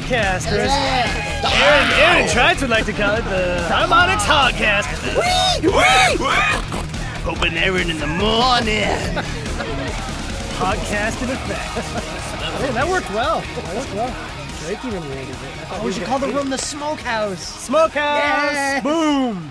the Harmonix Podcast. Or as Aaron, Aaron Trites would like to call it the Harmonix Podcast. Open Aaron in the morning. Podcast in effect. Man, that worked well. That worked well. Drake even rated it. I thought Oh, we should call the room the Smokehouse. Smokehouse. Yes. Boom.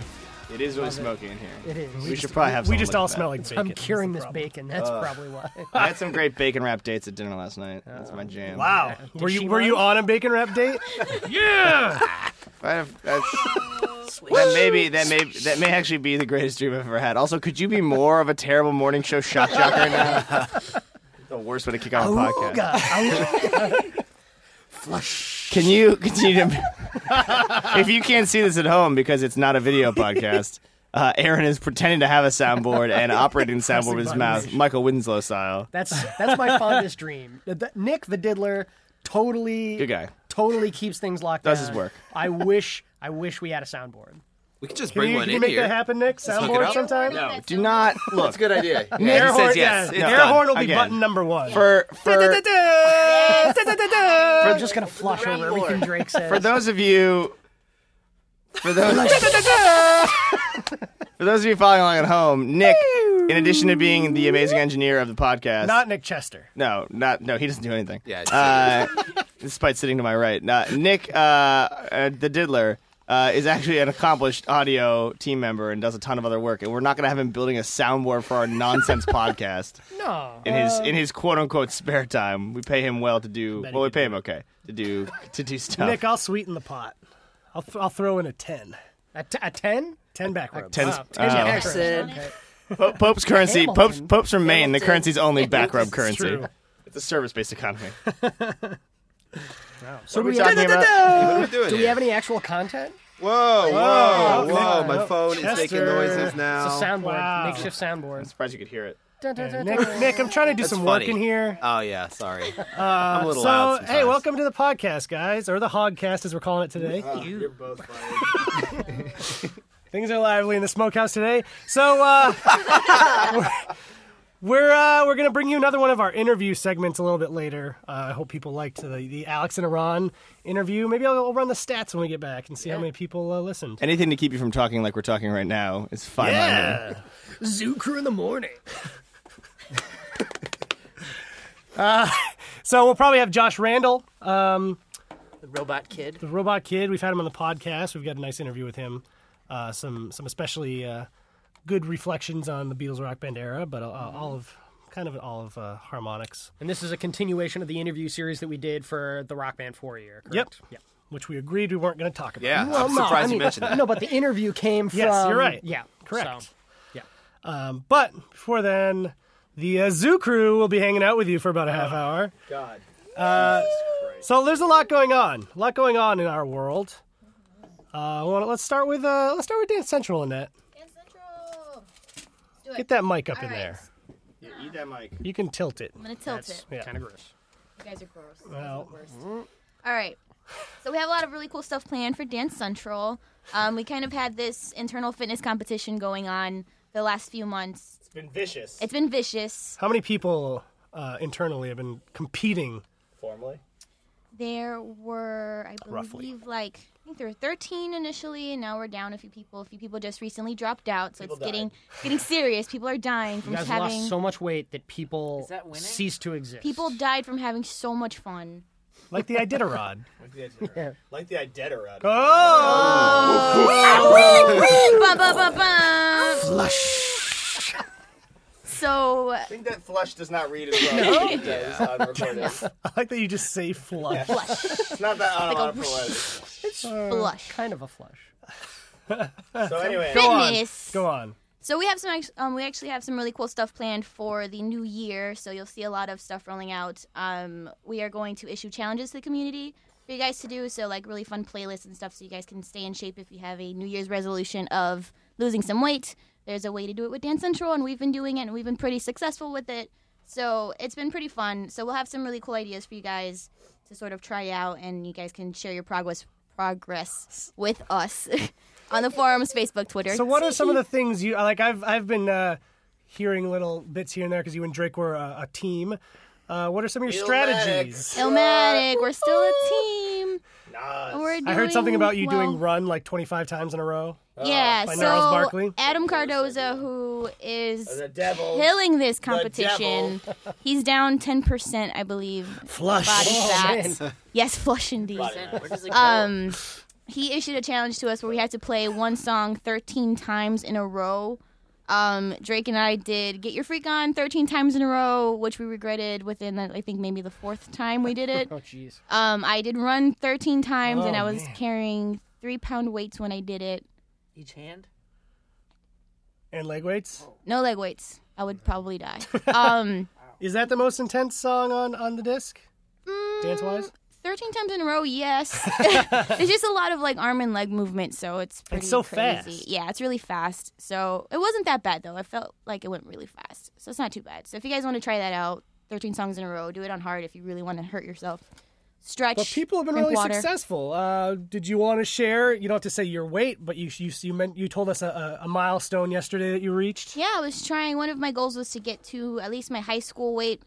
It is really smoky in here. It is. We should probably have. We someone just all at that. smell like bacon. I'm curing this problem. bacon. That's probably why. I had some great bacon wrap dates at dinner last night. That's my oh, jam. Wow. Were she you were you on a bacon wrap date? yeah. I have- that's, that may be that may that may actually be the greatest dream I've ever had. Also, could you be more of a terrible morning show shock jock right now? the worst way to kick off a podcast. Can you continue to? if you can't see this at home because it's not a video podcast, uh, Aaron is pretending to have a soundboard and operating the soundboard with his mouth, Michael Winslow style. That's that's my fondest dream. The- the- Nick the diddler totally Good guy. Totally keeps things locked up. Does down. his work. I wish I wish we had a soundboard. We could just Can bring you, one can you make here. that happen, Nick? hook it Soundboard sometime? No, do not look. That's a good idea. Yeah, Air he horn, says yes. yeah, It's air horn will be Again. button number one. For for We're just gonna flush over everything Drake says. for those of you for those for those of you following along at home, Nick, in addition to being the amazing engineer of the podcast, Not Nick Chester. no, not no, he doesn't do anything. Yeah, uh, despite sitting to my right, Not Nick, uh, uh, the diddler. Uh, is actually an accomplished audio team member and does a ton of other work, and we're not going to have him building a soundboard for our nonsense podcast no. in his in his quote unquote spare time. We pay him well to do. Well, we pay him okay to do to do stuff. Nick, I'll sweeten the pot. I'll, th- I'll throw in a 10. A, t- a ten? 10 back rubs. Ten's- Wow, oh. ten Jackson. Po- Pope's currency. Pope's Pope's from Maine. The currency's only back rub currency. true. It's a service-based economy. So What are we we, talking about? What are we doing do we here? have any actual content? Whoa, whoa, okay. whoa! My phone is making noises now. It's a soundboard, wow. makeshift soundboard. I'm surprised you could hear it. Dun, dun, dun, Nick. Nick, I'm trying to do That's some funny. work in here. Oh yeah, sorry. I'm a little So, loud. hey, welcome to the podcast, guys, or the Hogcast as we're calling it today. You're both Things are lively in the smokehouse today. So uh, we're we're, uh, we're gonna bring you another one of our interview segments a little bit later. Uh, I hope people liked the, the Alex and Eran interview. Maybe I'll, I'll run the stats when we get back and see how many people uh, listened. Anything to keep you from talking like we're talking right now is fine. by me. Yeah. Zoo crew in the morning. So we'll probably have Josh Randall, um, The robot kid. the Robot Kid. We've had him on the podcast. We've got a nice interview with him. Uh, some some especially uh, good reflections on the Beatles rock band era, but uh, all of kind of all of uh, Harmonix. And this is a continuation of the interview series that we did for the Rock Band 4 year, correct? Yep. Which we agreed we weren't going to talk about. Yeah, Well, I'm no, surprised I mean, you mentioned that. No, but the interview came from. Yes, you're right. Yeah, Correct. so, yeah. Um, but before then, the uh, Zoo Crew will be hanging out with you for about a half hour. God. So there's a lot going on. A lot going on in our world. Uh, wanna, let's start with uh, let's start with Dance Central, Annette. Dance Central. Do it. Get that mic up All in right. there. Yeah, eat that mic. You can tilt it. I'm gonna tilt it. Yeah. Kind of gross. You guys are gross. Well, the worst. All right. So we have a lot of really cool stuff planned for Dance Central. Um, we kind of had this internal fitness competition going on the last few months. It's been vicious. It's been vicious. How many people uh, internally have been competing formally? There were, I believe, Roughly. like I think there were 13 initially, and now we're down a few people. A few people just recently dropped out, so it's getting getting serious. People are dying from You guys having. lost so much weight that people cease to exist. people died from having so much fun. Like the Iditarod. Like the Iditarod. oh! bum, bum, bum, bum. Flush. So I think that flush does not read as well as it does on recording. I like that you just say flush. flush, It's not that Like a onomatopoetic. It's flush. kind of a flush. So anyway, go Fitness. Go on. So we have some. act- Um, we actually have some really cool stuff planned for the new year. So you'll see a lot of stuff rolling out. Um, we are going to issue challenges to the community for you guys to do. So like really fun playlists and stuff, so you guys can stay in shape if you have a New Year's resolution of losing some weight. There's a way to do it with Dance Central, and we've been doing it, and we've been pretty successful with it. So it's been pretty fun. So we'll have some really cool ideas for you guys to sort of try out, and you guys can share your progress progress with us on the forums, Facebook, Twitter. So, what are some of the things you like? I've I've been uh, hearing little bits here and there because you and Drake were a, a team. Uh, what are some of your Illmatic. strategies? Illmatic, we're still a team. Nas. We're I heard something about you well. doing run like 25 times in a row. Yeah, By so Adam Cardoza, who is The killing this competition, he's down 10%, I believe. Flush. Body Oh, fat. Yes, flush indeed. Where does it go? Um, he issued a challenge to us where we had to play one song 13 times in a row. Um, Drake and I did "Get Your Freak On" 13 times in a row, which we regretted within, I think, maybe the fourth time we did it. Oh, jeez. Um, I did run 13 times, and Oh, I was man. carrying three pound weights when I did it. Each hand? And leg weights. No leg weights. I would probably die. Um, Is that the most intense song on on the disc? Dance wise? 13 times in a row, yes. it's just a lot of like arm and leg movement, so it's pretty It's so crazy. fast. Yeah, it's really fast. So it wasn't that bad though. I felt like it went really fast. So it's not too bad. So if you guys want to try that out, 13 songs in a row, do it on hard if you really want to hurt yourself. Stretch. But people have been really water. successful. Uh, did you want to share? You don't have to say your weight, but you you you, meant, you told us a, a, a milestone yesterday that you reached. Yeah, I was trying. One of my goals was to get to at least my high school weight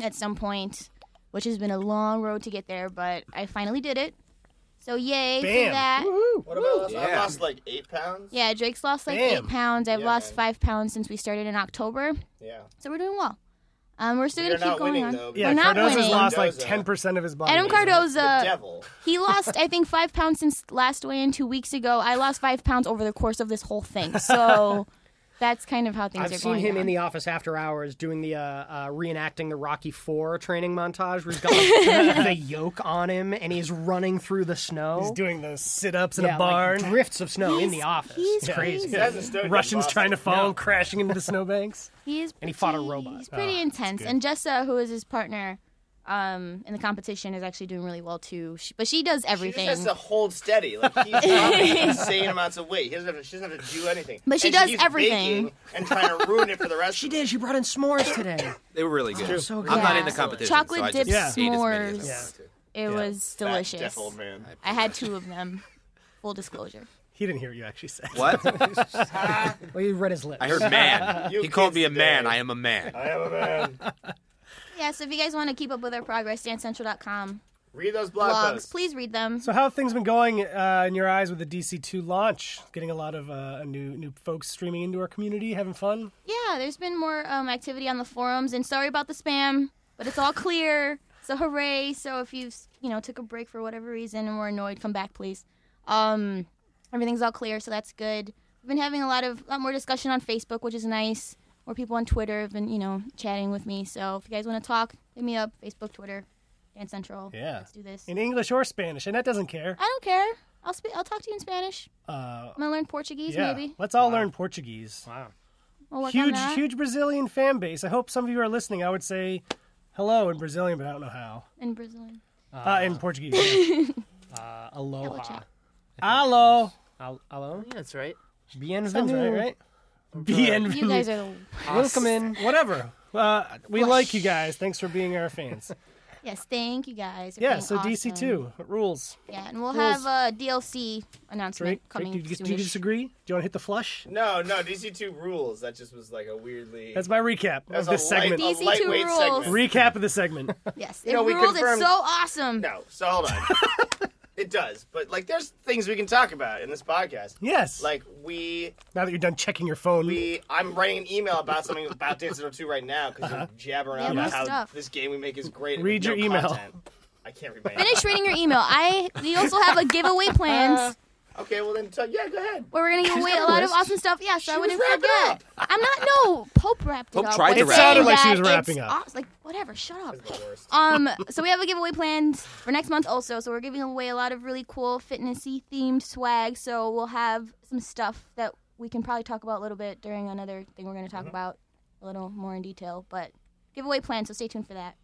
at some point, which has been a long road to get there, but I finally did it. So yay for Bam! that. Woohoo! What about us? I lost like eight pounds. Yeah, Drake's lost like Bam. eight pounds. I've Yeah, lost man. five pounds since we started in October. Yeah. So we're doing well. Um, we're still gonna keep going winning on. though. Yeah, We're not Cardoza's winning. lost like ten percent of his body. Adam weight. The Cardoza, devil. he lost I think five pounds since last weigh-in two weeks ago. I lost five pounds over the course of this whole thing. So that's kind of how things I've are seen him down. in the office after hours doing the uh, uh, reenacting the Rocky Four training montage, where he's got like, the yoke on him and he's running through the snow. He's doing the sit ups in yeah, a barn. like drifts of snow in the office. he's it's crazy. crazy. That's a Russians from trying to Boston. follow him, crashing into the snowbanks. He is And he fought a robot. He's pretty Oh, intense. And Jessa, who is his partner um, in the competition, is actually doing really well too. She, but she does She everything. just has to hold steady. Like he's dropping insane amounts of weight. He doesn't have to, she doesn't have to do anything. But she And does keeps everything. baking And trying to ruin it for the rest. She of did. She brought in s'mores today. They were really good. So good. I'm not in the competition. Chocolate so dipped Yeah. ate as many as s'mores. Yeah. wanted to. It was Fat, delicious. deaf old man. I had two of them. Full disclosure. He didn't hear what you actually said. What? Well, he read his lips. I heard man. You he called me a man. today. I am a man. I am a man. Yeah, so if you guys want to keep up with our progress, dancecentral.com Read those blog blogs, posts. please read them. So how have things been going uh, in your eyes with the DC2 launch? Getting a lot of uh, new new folks streaming into our community, having fun. Yeah, there's been more um, activity on the forums, and sorry about the spam, but it's all clear. So hooray! So if you you know took a break for whatever reason and were annoyed, come back, please. Um, everything's all clear, so that's good. We've been having a lot of lot more discussion on Facebook, which is nice. More people on Twitter have been you know chatting with me. So if you guys want to talk, hit me up. Facebook, Twitter, Dance Central. Yeah. let's do this. In English or Spanish, and that doesn't care. I don't care. I'll speak. I'll talk to you in Spanish. Uh, I'm gonna learn Portuguese, yeah, maybe. let's all learn Portuguese. Wow. We'll Huge, huge Brazilian fan base. I hope some of you are listening. I would say hello in Brazilian, but I don't know how. in Brazilian. Uh, in Portuguese. yeah. Uh, Hello, aloha. chat. Hello. Al- Hello. Yeah, that's right. Sounds right, right? Bienvenue. You guys are the Welcome in. Whatever. Uh, we Flush. like you guys. Thanks for being our fans. Yes, thank you guys. You're yeah, so awesome. DC2 rules. Yeah, and we'll Rules. have a DLC announcement Drake, coming Drake, do, you, do you disagree? Do you want to hit the flush? No, no, DC2 rules. That just was like a weirdly. That's my recap That's of this a light- segment. DC2 rules. segment. Recap of the segment. Yes, You it know, we rules. confirmed- It's so awesome. No, so hold on. it does, but like, there's things we can talk about in this podcast. Yes. Like we, now that you're done checking your phone. we, I'm writing an email about something about Dance Central 2 right now because you're uh-huh. jabbering Yeah, on more about how stuff. this game we make is great. and Read with your no email. content. I can't read my email. Finish reading your email. I we also have a giveaway plans uh, Okay, well then, tell, yeah, go ahead. where we're gonna give away a a lot of awesome stuff. Yeah, so I She was wouldn't wrapping forget. I'm not. No, Pope wrapped it Pope up. tried but to wrap it. It sounded like she saying was that wrapping up. aw- Like whatever. Shut up. That's the worst. Um, so we have a giveaway planned for next month also. So we're giving away a lot of really cool fitnessy themed swag. So we'll have some stuff that we can probably talk about a little bit during another thing we're going to talk about a little more in detail. But giveaway planned, so stay tuned for that.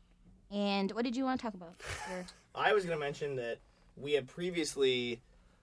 And what did you want to talk about? Sure. I was going to mention that we had previously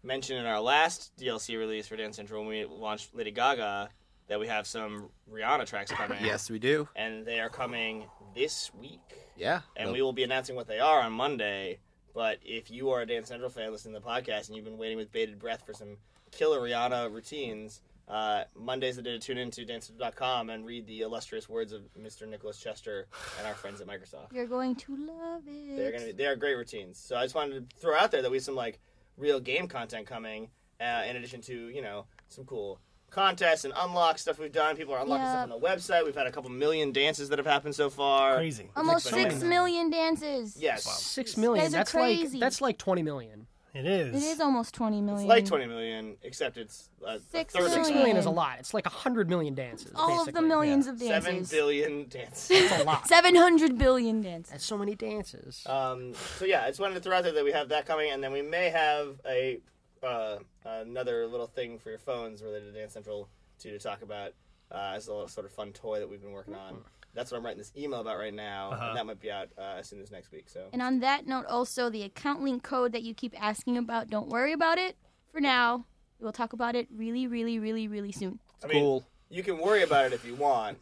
mentioned in our last DLC release for Dance Central when we launched Lady Gaga that we have some Rihanna tracks coming. Yes, we do. And they are coming this week. Yeah. And we will be announcing what they are on Monday. But if you are a Dance Central fan listening to the podcast and you've been waiting with bated breath for some killer Rihanna routines, Uh, Mondays, they did tune in to dance.com and read the illustrious words of Mr. Nicholas Chester and our friends at Microsoft. You're going to love it. They're gonna be, they are great routines. So I just wanted to throw out there that we have some like real game content coming, uh, in addition to you know some cool contests and unlock stuff we've done. People are unlocking Yeah. stuff on the website. We've had a couple million dances that have happened so far. Crazy. Almost Next six one. million dances. Yes, Six million. That's crazy. like that's like twenty million. It is. It is almost 20 million. it's like 20 million, except it's uh, Six a third Six of million. million is a lot. It's like a hundred million dances. All of the basically. millions of dances. billion dances. It's a lot. 700 billion dances. That's so many dances. Um, so yeah, I just wanted to throw out there that we have that coming, and then we may have a uh, another little thing for your phones related to Dance Central to to talk about uh, as a little sort of fun toy that we've been working on. That's what I'm writing this email about right now, Uh-huh. and that might be out uh, as soon as next week. So And on that note, also, the account link code that you keep asking about, don't worry about it for now. We'll talk about it really, really, really, really soon. I mean, Cool. you can worry about it if you want,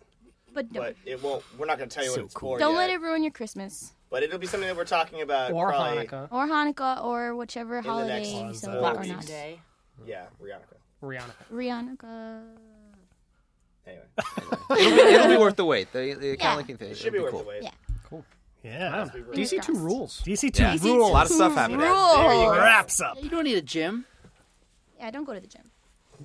But don't. but it won't. We're not going to tell you So what it's cool. for don't yet. let it ruin your Christmas. But it'll be something that we're talking about. or Hanukkah. Or Hanukkah or whichever holiday next you ones, uh, celebrate or not. Day. Yeah, Rihanna. Rihanna. Rihanna. Anyway, It'll be, it'll be worth the wait. The, the account Yeah. linking thing. it should be it'll worth cool. the wait. Yeah. Yeah. DC two crossed. rules. DC two Yeah. rules. A lot of stuff happening. There you go. Rules. wraps up. You don't need a gym. Yeah, don't go to the gym.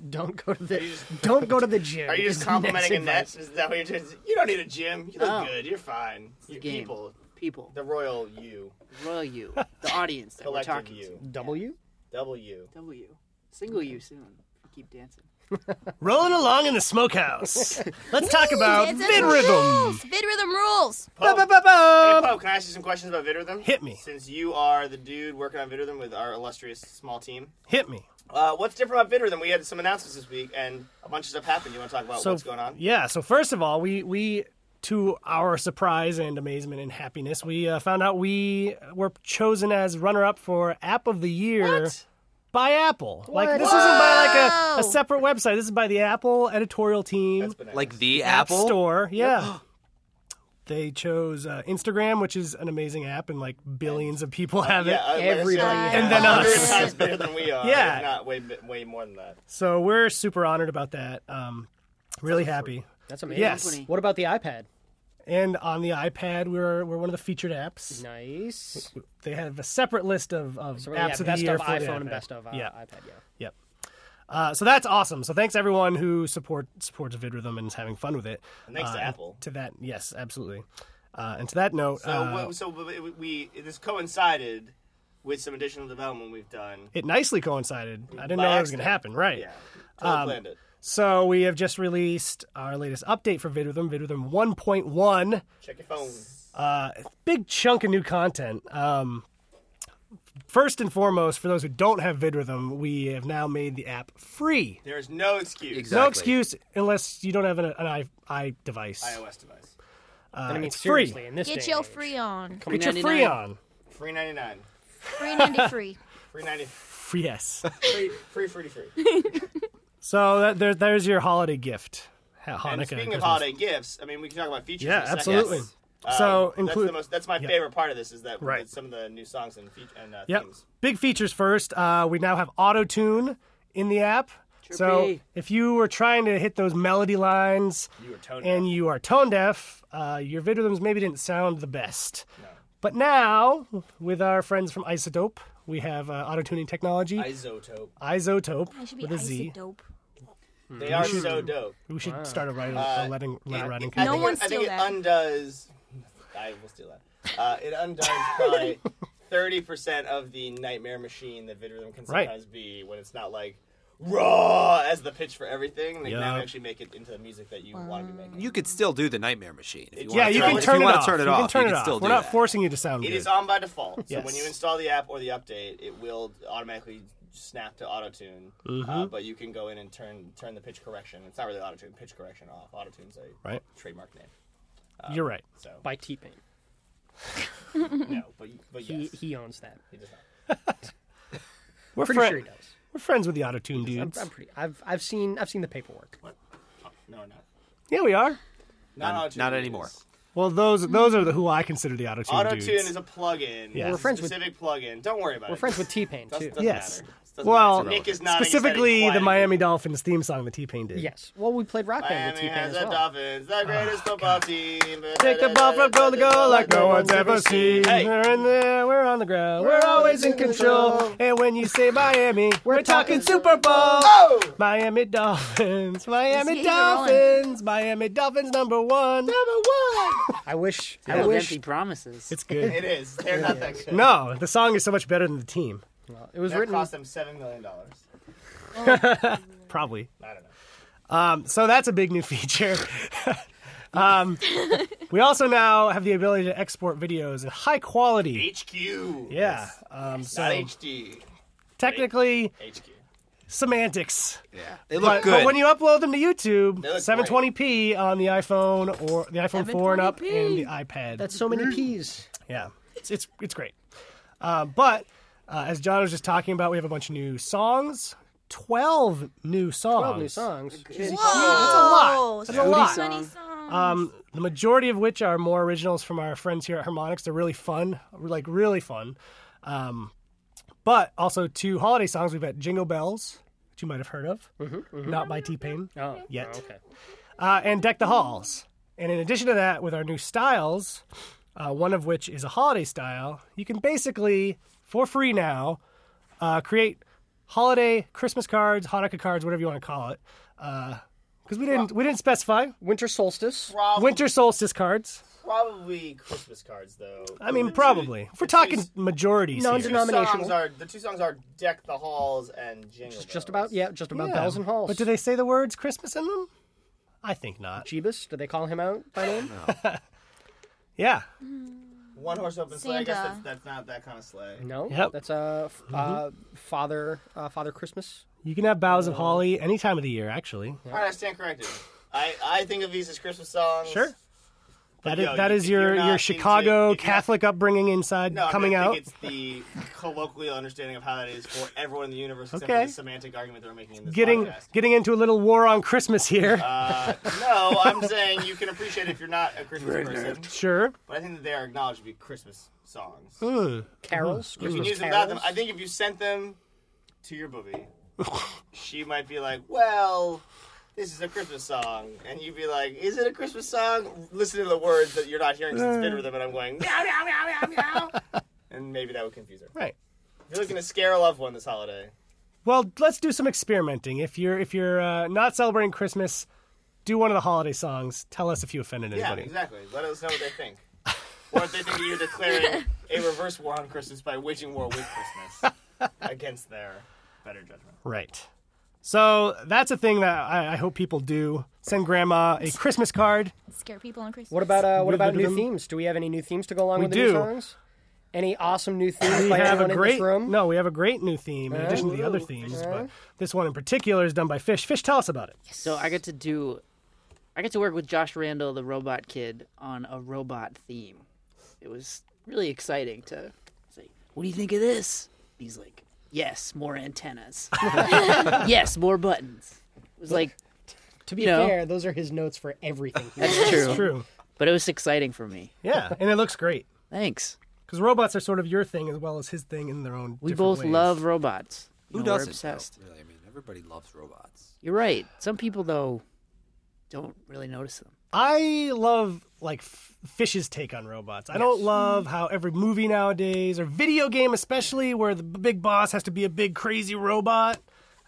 Don't go to the you just- don't go to the gym. Are you just complimenting Ned's a net? Is that what you're doing? You don't need a gym. You look Oh. good. You're fine. You game. people, People. the royal you, Royal you. The audience that we're collective talking you, W? W. to. W. Single you soon. Keep dancing. Rolling along in the smokehouse. Let's talk about It's a VidRhythm. rules. VidRhythm rules. Pope, Ba-ba-ba-ba. Pope, can I ask you some questions about VidRhythm? Hit me. Since you are the dude working on VidRhythm with our illustrious small team, Hit me. uh, what's different about VidRhythm? We had some announcements this week, and a bunch of stuff happened. You want to talk about So what's going on? Yeah. So first of all, we we to our surprise and amazement and happiness, we uh, found out we were chosen as runner up for App of the Year. What? By Apple. Like What? this isn't by like a, a separate website. This is by the Apple editorial team. Like the App Apple. Store. Yeah. They chose uh, Instagram, which is an amazing app, and like billions of people have it. yeah, uh, Everybody yeah, has And then us. times bigger than we are. Yeah. not way way more than that. So we're super honored about that. Um, really happy. That's amazing. Yes. What about the iPad? And on the iPad, we're we're one of the featured apps. Nice. They have a separate list of, of So apps yeah, of the best year of for the iPhone and iPad. best of uh, yeah, iPad. Yeah. yep. Uh, so that's awesome. So thanks everyone who support supports VidRhythm and is having fun with it. And thanks to Uh, Apple. To that, yes, absolutely. Uh, and to that note, So, uh, so we, we this coincided with some additional development we've done. it nicely coincided. I didn't By know it was going to happen. Right. Yeah, totally Um, planned it. So we have just released our latest update for VidRhythm, VidRhythm 1.1. Check your phone. Uh, big chunk of new content. Um, first and foremost, for those who don't have VidRhythm, we have now made the app free. There is no excuse. Exactly. No excuse unless you don't have an, an i, i device. iOS device. Uh, I mean, it's free. in this Get your free on. Get your free on. Free ninety nine. Free 90 free. Free ninety. Free, yes. Free free free free. so that, there, there's your holiday gift. Hanukkah. and speaking of holiday gifts, I mean, we can talk about features. Yeah, in a absolutely. Um, So that's include- the most, that's my yeah. favorite part of this is that Right. that some of the new songs and, feat- and uh, Yep. themes. Big features first. Uh, we now have auto tune in the app. So if you were trying to hit those melody lines You tone and deaf. you are tone deaf, uh, your VidRhythms maybe didn't sound the best. But now, with our friends from iZotope, we have uh, auto tuning technology. iZotope. iZotope I should be with a Z. dope. They are so dope. We should start a writing, Uh, a letting, letter writing. I No think one it, I think steal it undoes. I will steal that. Uh, it undoes probably thirty percent of the nightmare machine that VidRhythm can Right. sometimes be when it's not like raw as the pitch for everything. They can now actually make it into the music that you want to be making. You could still do the Nightmare Machine. If you Yeah, wanna turn it off, you turn it off, you can it- turn if you it wanna off. turn it you off. can turn you it can off. still We're do not that. forcing you to sound It good. is on by default. So Yes. when you install the app or the update, it will automatically snap to auto tune. Mm-hmm. Uh, but you can go in and turn turn the pitch correction. It's not really auto tune. Pitch correction off. Auto tune's a Right. trademark name. You're right. So by T Pain. no, but but He yes, he owns that. he does not. We're, Pretty fri- sure he does. we're friends with the auto tune I'm, dudes. I'm pretty. I've I've seen I've seen the paperwork. No, not Yeah, we are. not, Not- not anymore. Well, those those are the who I consider the auto tune Auto tune is a plugin. Yeah. We're a friends with- specific plugin. Don't worry about We're it. friends with T Pain Doesn't, too. doesn't Yes. matter. It Well, Nick is nodding specifically the. Miami Dolphins theme song that T Pain did. Yes. Well, we played Rock Band with T-Pain has as the well. Dolphins, the oh, greatest football team. Take the ball from goal to goal like no one's ever seen. Hey. We're in there, we're on the ground, we're always in control. And when you say Miami, we're talking Super Bowl. Oh! Miami Dolphins, Miami Dolphins, Miami Dolphins number one. Number one. I wish. I wish. empty promises. It's good. It is. They're not that good. No, the song is so much better than the team. It was That written. cost them $7 million. Probably. I don't know. Um, so that's a big new feature. um, we also now have the ability to export videos in high quality. HQ. Yeah. Um, so Not HD. technically HQ. semantics. Yeah, they look But, good. but when you upload them to YouTube, 720p on the iPhone or the iPhone 4 and up, and the iPad. That's so many P's. yeah, it's it's it's great. Uh, but uh, as John was just talking about, we have a bunch of new songs. Twelve new songs. Twelve new songs. Whoa! That's a lot. That's a lot. Songs. Um, the majority of which are more originals from our friends here at Harmonix. They're really fun, like really fun. Um, but also two holiday songs. We've got Jingle Bells, which you might have heard of, not by T Pain Oh, yet, okay. uh, and Deck the Halls. And in addition to that, with our new styles, uh, one of which is a holiday style, you can basically, for free now, uh, create holiday Christmas cards, Hanukkah cards, whatever you want to call it. Because we didn't we didn't specify Winter solstice. Probably, winter solstice cards. Probably Christmas cards, though. I mean, The two- probably. If we're the two talking s- majorities, No, here. two denominational. songs are the two songs are "Deck the Halls" and "Jingle Bells." Just about yeah, just about Yeah. bells and halls. But do they say the words Christmas in them? I think not. Jeebus? Did they call him out by name? Yeah. One horse open sleigh. I guess Santa. that's, that's not that kind of sleigh. No. Yep. That's uh, f- uh father uh, Father Christmas. You can have boughs of holly any time of the year, actually. All right, I stand corrected. I, I think of these as Christmas songs. Sure. That is yo, that you- is your your Chicago if you're not- Catholic upbringing inside No, coming I out. think it's the colloquial understanding of how that is for everyone in the universe, except Okay. the semantic argument they're making in this Getting podcast. getting into a little war on Christmas here. Uh, no, I'm saying you can appreciate it if you're not a Christmas person, sure. but I think that they are acknowledged to be Christmas songs. Ugh. Carols. You can Christmas use them without them. carols. I think if you sent them to your booby, she might be like, "Well, this is a Christmas song," and you'd be like, "Is it a Christmas song?" Listen to the words that you're not hearing since it's been with them, and I'm going meow meow meow meow meow, and maybe that would confuse her. Right. If you're looking to scare a loved one this holiday, Well, let's do some experimenting. If you're if you're uh, not celebrating Christmas, do one of the holiday songs. Tell us if you offended anybody. yeah, exactly. Let us know what they think. Or if they think you're declaring a reverse war on Christmas by waging war with Christmas against their better judgment. Right. So that's a thing that I, I hope people do. Send grandma a Christmas card. Scare people on Christmas. What about uh, what about new themes? Do we have any new themes to go along We with the do. new songs? Any awesome new themes We by have a great room? no. We have a great new theme in addition to the other themes, but this one in particular is done by Fish. Fish, tell us about it. So I get to do, I get to work with Josh Randall, the robot kid, on a robot theme. It was really exciting to say, "What do you think of this?" He's like, "Yes, more antennas. yes, more buttons." It was like, To be You know. fair, those are his notes for everything. he that's does. true. True. But it was exciting for me. Yeah, and it looks great Thanks. because robots are sort of your thing as well as his thing in their own. We different both ways. love robots. You Who know, we're doesn't? though, obsessed. Oh, really, I mean, everybody loves robots. You're right. Some people though don't really notice them. I love like F- Fish's take on robots. I don't love how every movie nowadays or video game especially where the big boss has to be a big crazy robot.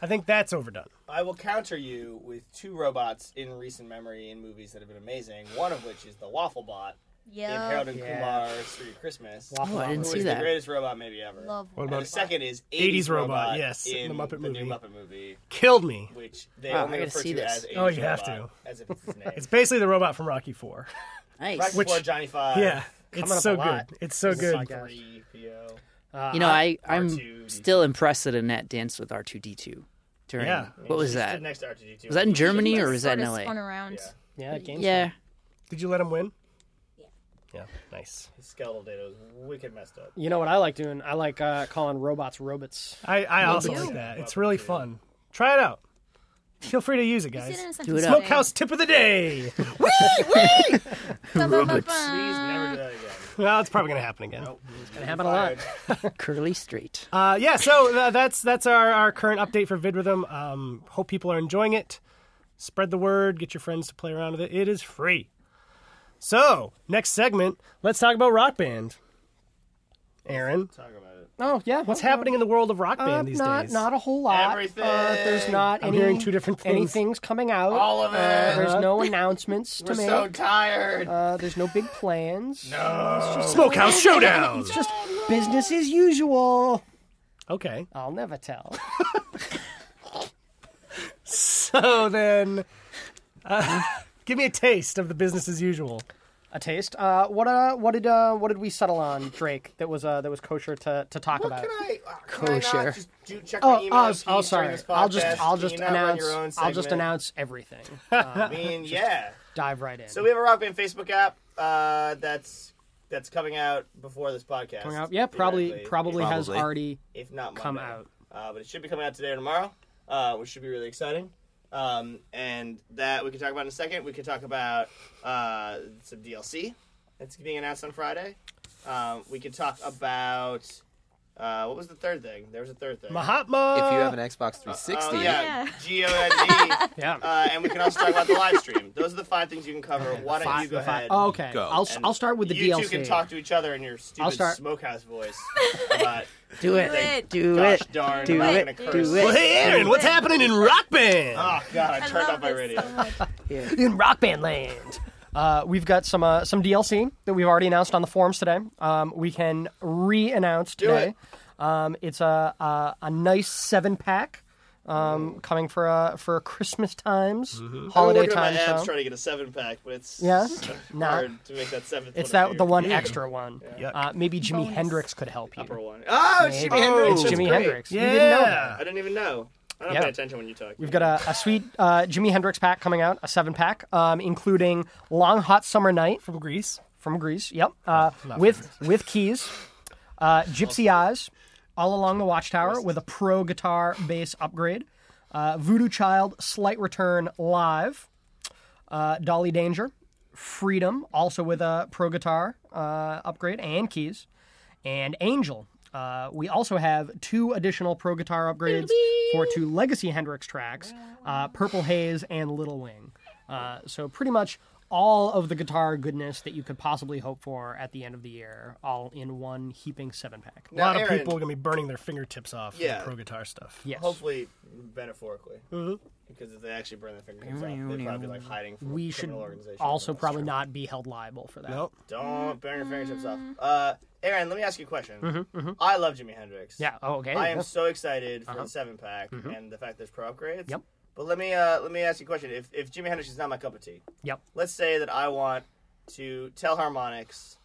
I think that's overdone. I will counter you with two robots in recent memory in movies that have been amazing. One of which is the Waffle Bot in Yeah. Harold and Yeah. Kumar's Three Christmas. Waffle Oh, I didn't who see is the that. greatest robot maybe ever. Love. What And about the second is 80s 80s, robot, yes, in the Muppet new movie. Muppet movie, killed me? which they Wow, only refer see to this. as 80s Oh, you have to. as if it's his name. It's basically the robot from Rocky Four. Nice. Rocky which- Four, Johnny Five. yeah, it's so good. It's so This good. Three Uh, You know, I I'm R2D2. still impressed that Annette danced with R two D two during. Yeah. What was that? next to R2D2. Was that in Germany or was that in LA? spun around. Yeah. yeah, games. Yeah. Did you let him win? Yeah, Yeah, nice. His skeletal data was wicked messed up. You know what I like doing? I like uh, calling robots robots. I, I also like that. It's really fun. Try it out. Feel free to use it, guys. it Do it sentence up. Smokehouse tip of the day. Ba, ba, ba, ba. Please never do that again. well, it's probably gonna happen again. It's Gonna happen a lot. Curly Street. Uh, yeah, so uh, that's that's our, our current update for VidRhythm. Um, hope people are enjoying it. Spread the word. Get your friends to play around with it. It is free. So next segment, let's talk about Rock Band. Aaron, Oh yeah. what's happening in the world of Rock Band Uh, these not days? not a whole lot. Everything. Uh, there's not I'm any. hearing two different things. Anything's coming out. All of it. Uh, there's no announcements to make. We're make. so tired. uh, there's no big plans. No. Smokehouse Showdown. It's just business as usual. Okay, I'll never tell. so then, uh, give me a taste of the business as usual. A taste. Uh, what uh, what did uh, what did we settle on, Drake? That was uh, that was kosher to, to talk about. I, Kosher. just do check Oh, my oh, email oh, piece during sorry. this I'll just? I'll just you not run announce I'll just announce everything. I mean, yeah. Dive right in. So we have a Rock Band Facebook app uh, that's that's coming out before this podcast. Coming out. Yeah, probably theoretically, probably has Probably. already if not come out. Uh, but it should be coming out today or tomorrow, uh, which should be really exciting. Um, and that we can talk about in a second. We could talk about uh, some DLC that's being announced on Friday. Um, we could talk about uh, what was the third thing? There was a third thing. Mahatma. If you have an Xbox 360, Oh yeah, Yeah. G O N D. Yeah. Uh, and we can also talk about the live stream. Those are the five things you can cover. Why don't Five- you go the five- ahead? Oh, okay. Go. I'll and I'll start with the you DLC. two can talk to each other in your stupid start- smokehouse voice about Do it. it. Do gosh it. darn. Do I'm not it. gonna Do curse. it. well, hey, Aaron, what's happening in Rock Band? Oh god, I I turned love off my radio. so much. in Rock Band Land. Uh, we've got some uh, some DLC that we've already announced on the forums today. Um, we can re-announce today. Um, it's a, a a nice seven pack um, coming for uh, for Christmas times, I'm holiday working on time. my abs So. trying to get a seven pack, but it's Yeah? Nah. hard to make that seventh. It's one that the appear. one extra one. Yuck. Uh, maybe Jimi Hendrix could help you. upper one. Oh, Maybe. Jimi Hendrix. It's Jimi great. Hendrix. You didn't know that. Yeah. I didn't even know. I don't Yeah. pay attention when you talk. We've got a, a sweet uh, Jimi Hendrix pack coming out, a seven pack, um, including Long Hot Summer Night From Greece. from Greece. Yep, uh, with with keys, uh, Gypsy Eyes, all along the Watchtower with a pro guitar bass upgrade, uh, Voodoo Child Slight Return live, uh, Dolly Dagger, Freedom also with a pro guitar uh, upgrade and keys, and Angel. Uh, we also have two additional pro guitar upgrades for two Legacy Hendrix tracks, uh, Purple Haze and Little Wing. Uh, so pretty much all of the guitar goodness that you could possibly hope for at the end of the year, all in one heaping seven pack. A lot of Aaron- people are gonna be burning their fingertips off Yeah. for pro guitar stuff. Yes, Hopefully, metaphorically. Because if they actually burn their fingertips off, they'd probably be like hiding from we a should criminal organization. also probably true. not be held liable for that. Nope. Don't burn your fingertips off. Uh, Aaron, let me ask you a question. Mm-hmm, mm-hmm. I love Jimi Hendrix. Yeah. Oh, okay. I am so excited for uh-huh. the seven pack mm-hmm. and the fact there's pro upgrades. Yep. But let me uh, let me ask you a question. If if Jimi Hendrix is not my cup of tea, Yep. let's say that I want to tell Harmonix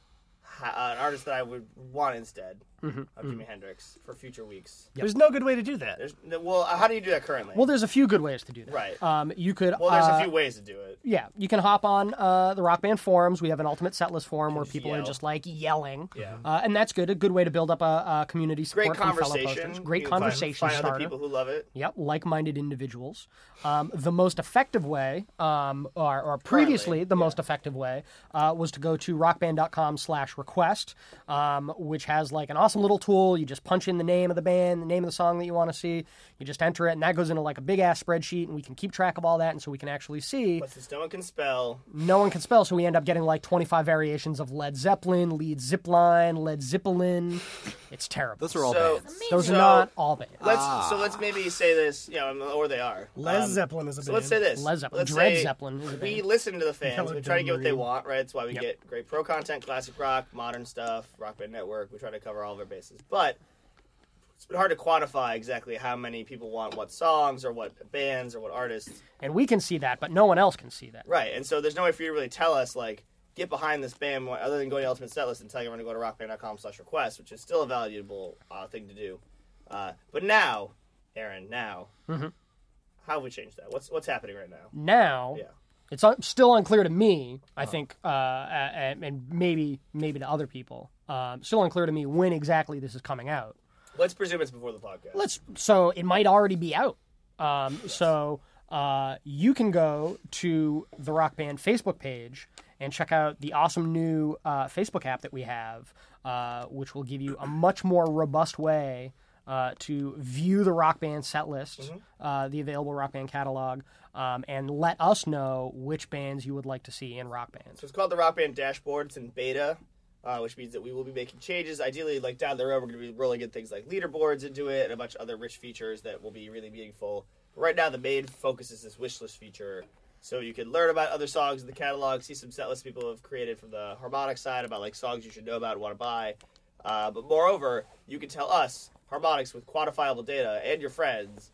ha- uh, an artist that I would want instead Mm-hmm, of Jimi Hendrix for future weeks. There's no good way to do that. There's well, how do you do that currently? Well, there's a few good ways to do that. Right. Um, you could. well, there's uh, a few ways to do it. Yeah, you can hop on uh, the Rock Band forums. We have an ultimate setlist forum where people are just like yelling. Yeah. Uh, and that's good. A good way to build up a, a community Great support fellow conversation. Great You conversation Find, other starter. people who love it. Yep, like-minded individuals. Um, the most effective way, um, or, or previously the yeah. most effective way, uh, was to go to rockband.com/request, um, which has like an awesome little tool. You just punch in the name of the band, the name of the song that you want to see. You just enter it, and that goes into like a big ass spreadsheet, and we can keep track of all that, and so we can actually see. But since no one can spell, No one can spell, so we end up getting like 25 variations of Led Zeppelin, Lead Zipline, Led Zeppelin. It's terrible. those are all so bands. Those so are not all bands. Let's Ah. so let's maybe say this, you know, or they are. Les Um, Zeppelin is a So band. let's say this. Led Zeppelin. Let's Dread say Zeppelin is a We listen to the fans. Yellow we try to get what they want, right? That's why we Yep. get great pro content, classic rock, modern stuff, Rock Band Network. We try to cover all of our bases. But it's been hard to quantify exactly how many people want what songs or what bands or what artists. And we can see that, but no one else can see that. Right. And so there's no way for you to really tell us, like, get behind this band other than going to Ultimate Setlist and telling everyone to go to rockband.com slash request, which is still a valuable uh, thing to do. Uh, but now, Aaron, now, Mm-hmm. how have we changed that? What's what's happening right now? Now, Yeah. it's un- still unclear to me. I think, uh, and, and maybe maybe to other people, um, still unclear to me when exactly this is coming out. Let's presume it's before the podcast. Let's. So it might already be out. Um, So uh, you can go to the Rock Band Facebook page and check out the awesome new uh, Facebook app that we have, uh, which will give you a much more robust way uh, to view the rock band set list, Mm-hmm. uh, the available rock band catalog, um, and let us know which bands you would like to see in rock bands. So it's called the Rock Band Dashboard. It's in beta, uh, which means that we will be making changes. Ideally, like down the road, we're going to be rolling in things like leaderboards into it and a bunch of other rich features that will be really meaningful. But right now, the main focus is this wish list feature. So you can learn about other songs in the catalog, see some set lists people have created from the harmonic side about like songs you should know about and want to buy. Uh, but moreover, you can tell us Harmonix with quantifiable data and your friends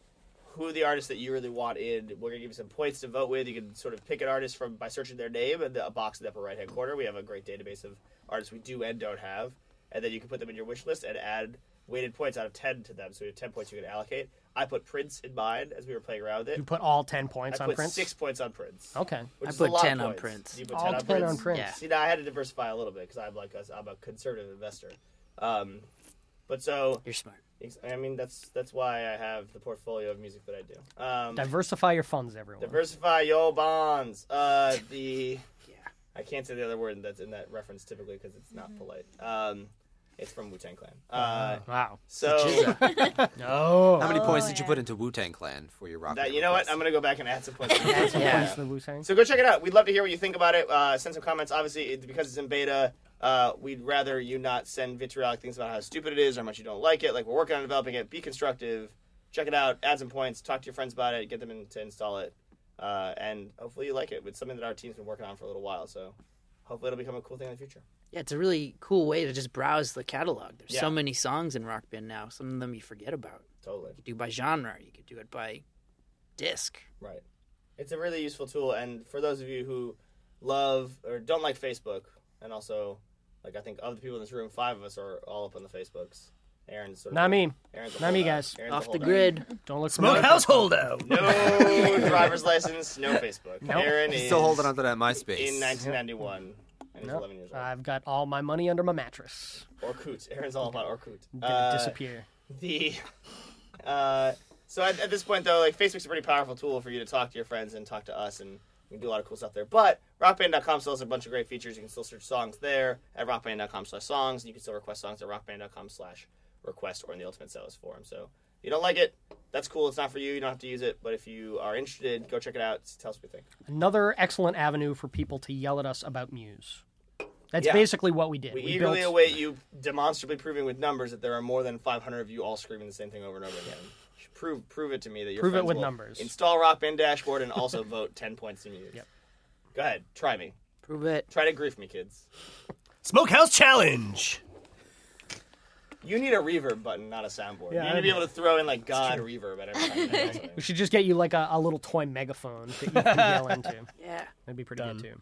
who the artists that you really want in. We're gonna give you some points to vote with. You can sort of pick an artist from by searching their name in the box in the upper right hand corner. We have a great database of artists we do and don't have, and then you can put them in your wish list and add weighted points out of ten to them. So you have ten points you can allocate. I put Prince in mine as we were playing around with it. You put all 10 points I on put Prince? six points on Prince. Okay. which I is put lot of 10 on points. Prince. You put All 10 on Prince. on Prince. Yeah. See, now I had to diversify a little bit because I'm like a, I'm a conservative investor. Um, but so You're smart. I mean that's that's why I have the portfolio of music that I do. Um, Diversify your funds, everyone. Diversify your bonds. Uh, the I can't say the other word that's in that reference typically because it's not polite. Um, it's from Wu Tang Clan. Uh, wow. so No. How many Oh, points did you yeah. put into Wu Tang Clan for your rock? that you know what? I'm gonna go back and add some points. Yeah. Points to the Wu-Tang. So go check it out. We'd love to hear what you think about it. Uh, send some comments. Obviously, it, because it's in beta, uh, we'd rather you not send vitriolic things about how stupid it is or how much you don't like it. Like we're working on developing it. Be constructive. Check it out. Add some points. Talk to your friends about it. Get them in, to install it. Uh, and hopefully you like it. It's something that our team's been working on for a little while. So hopefully it'll become a cool thing in the future. Yeah, it's a really cool way to just browse the catalog. There's Yeah. so many songs in Rock Band now. Some of them you forget about. Totally. You could do by genre. You could do it by disc. Right. It's a really useful tool, and for those of you who love or don't like Facebook, and also, like I think of the people in this room, five of us are all up on the Facebooks. Aaron's sort of Not me. Aaron's a Not me, holdout. guys. Aaron's a Off the holdout. grid. Don't look for Smokehouse holdout. No driver's license, no Facebook. Nope. Aaron He's is still holding on to that MySpace. in 1991, and he's Nope. 11 years old. I've got all my money under my mattress. Orkut. Aaron's all about Orkut. Did Uh, disappear? the uh, so at, at this point though like facebook's a pretty powerful tool for you to talk to your friends and talk to us and we can do a lot of cool stuff there but rockband.com still has a bunch of great features you can still search songs there at rockband.com slash songs and you can still request songs at rockband.com slash request or in the ultimate setlist forum so if you don't like it that's cool it's not for you you don't have to use it but if you are interested go check it out tell us what you think Another excellent avenue for people to yell at us about Muse. That's Yeah. basically what we did. we, We, eagerly built, await you demonstrably proving with numbers that there are more than 500 of you all screaming the same thing over and over again. Prove prove it to me that your Prove it with will numbers. Install Rock Band Dashboard and also vote 10 points to me. Yep. Go ahead, try me. Prove it. Try to grief me, kids. Smokehouse challenge. You need a reverb button, not a soundboard. Yeah, you need to be know. able to throw in like God reverb at every time. you do something. we should just get you like a, a little toy megaphone that you can yell into. Yeah. That'd be pretty Done. good too.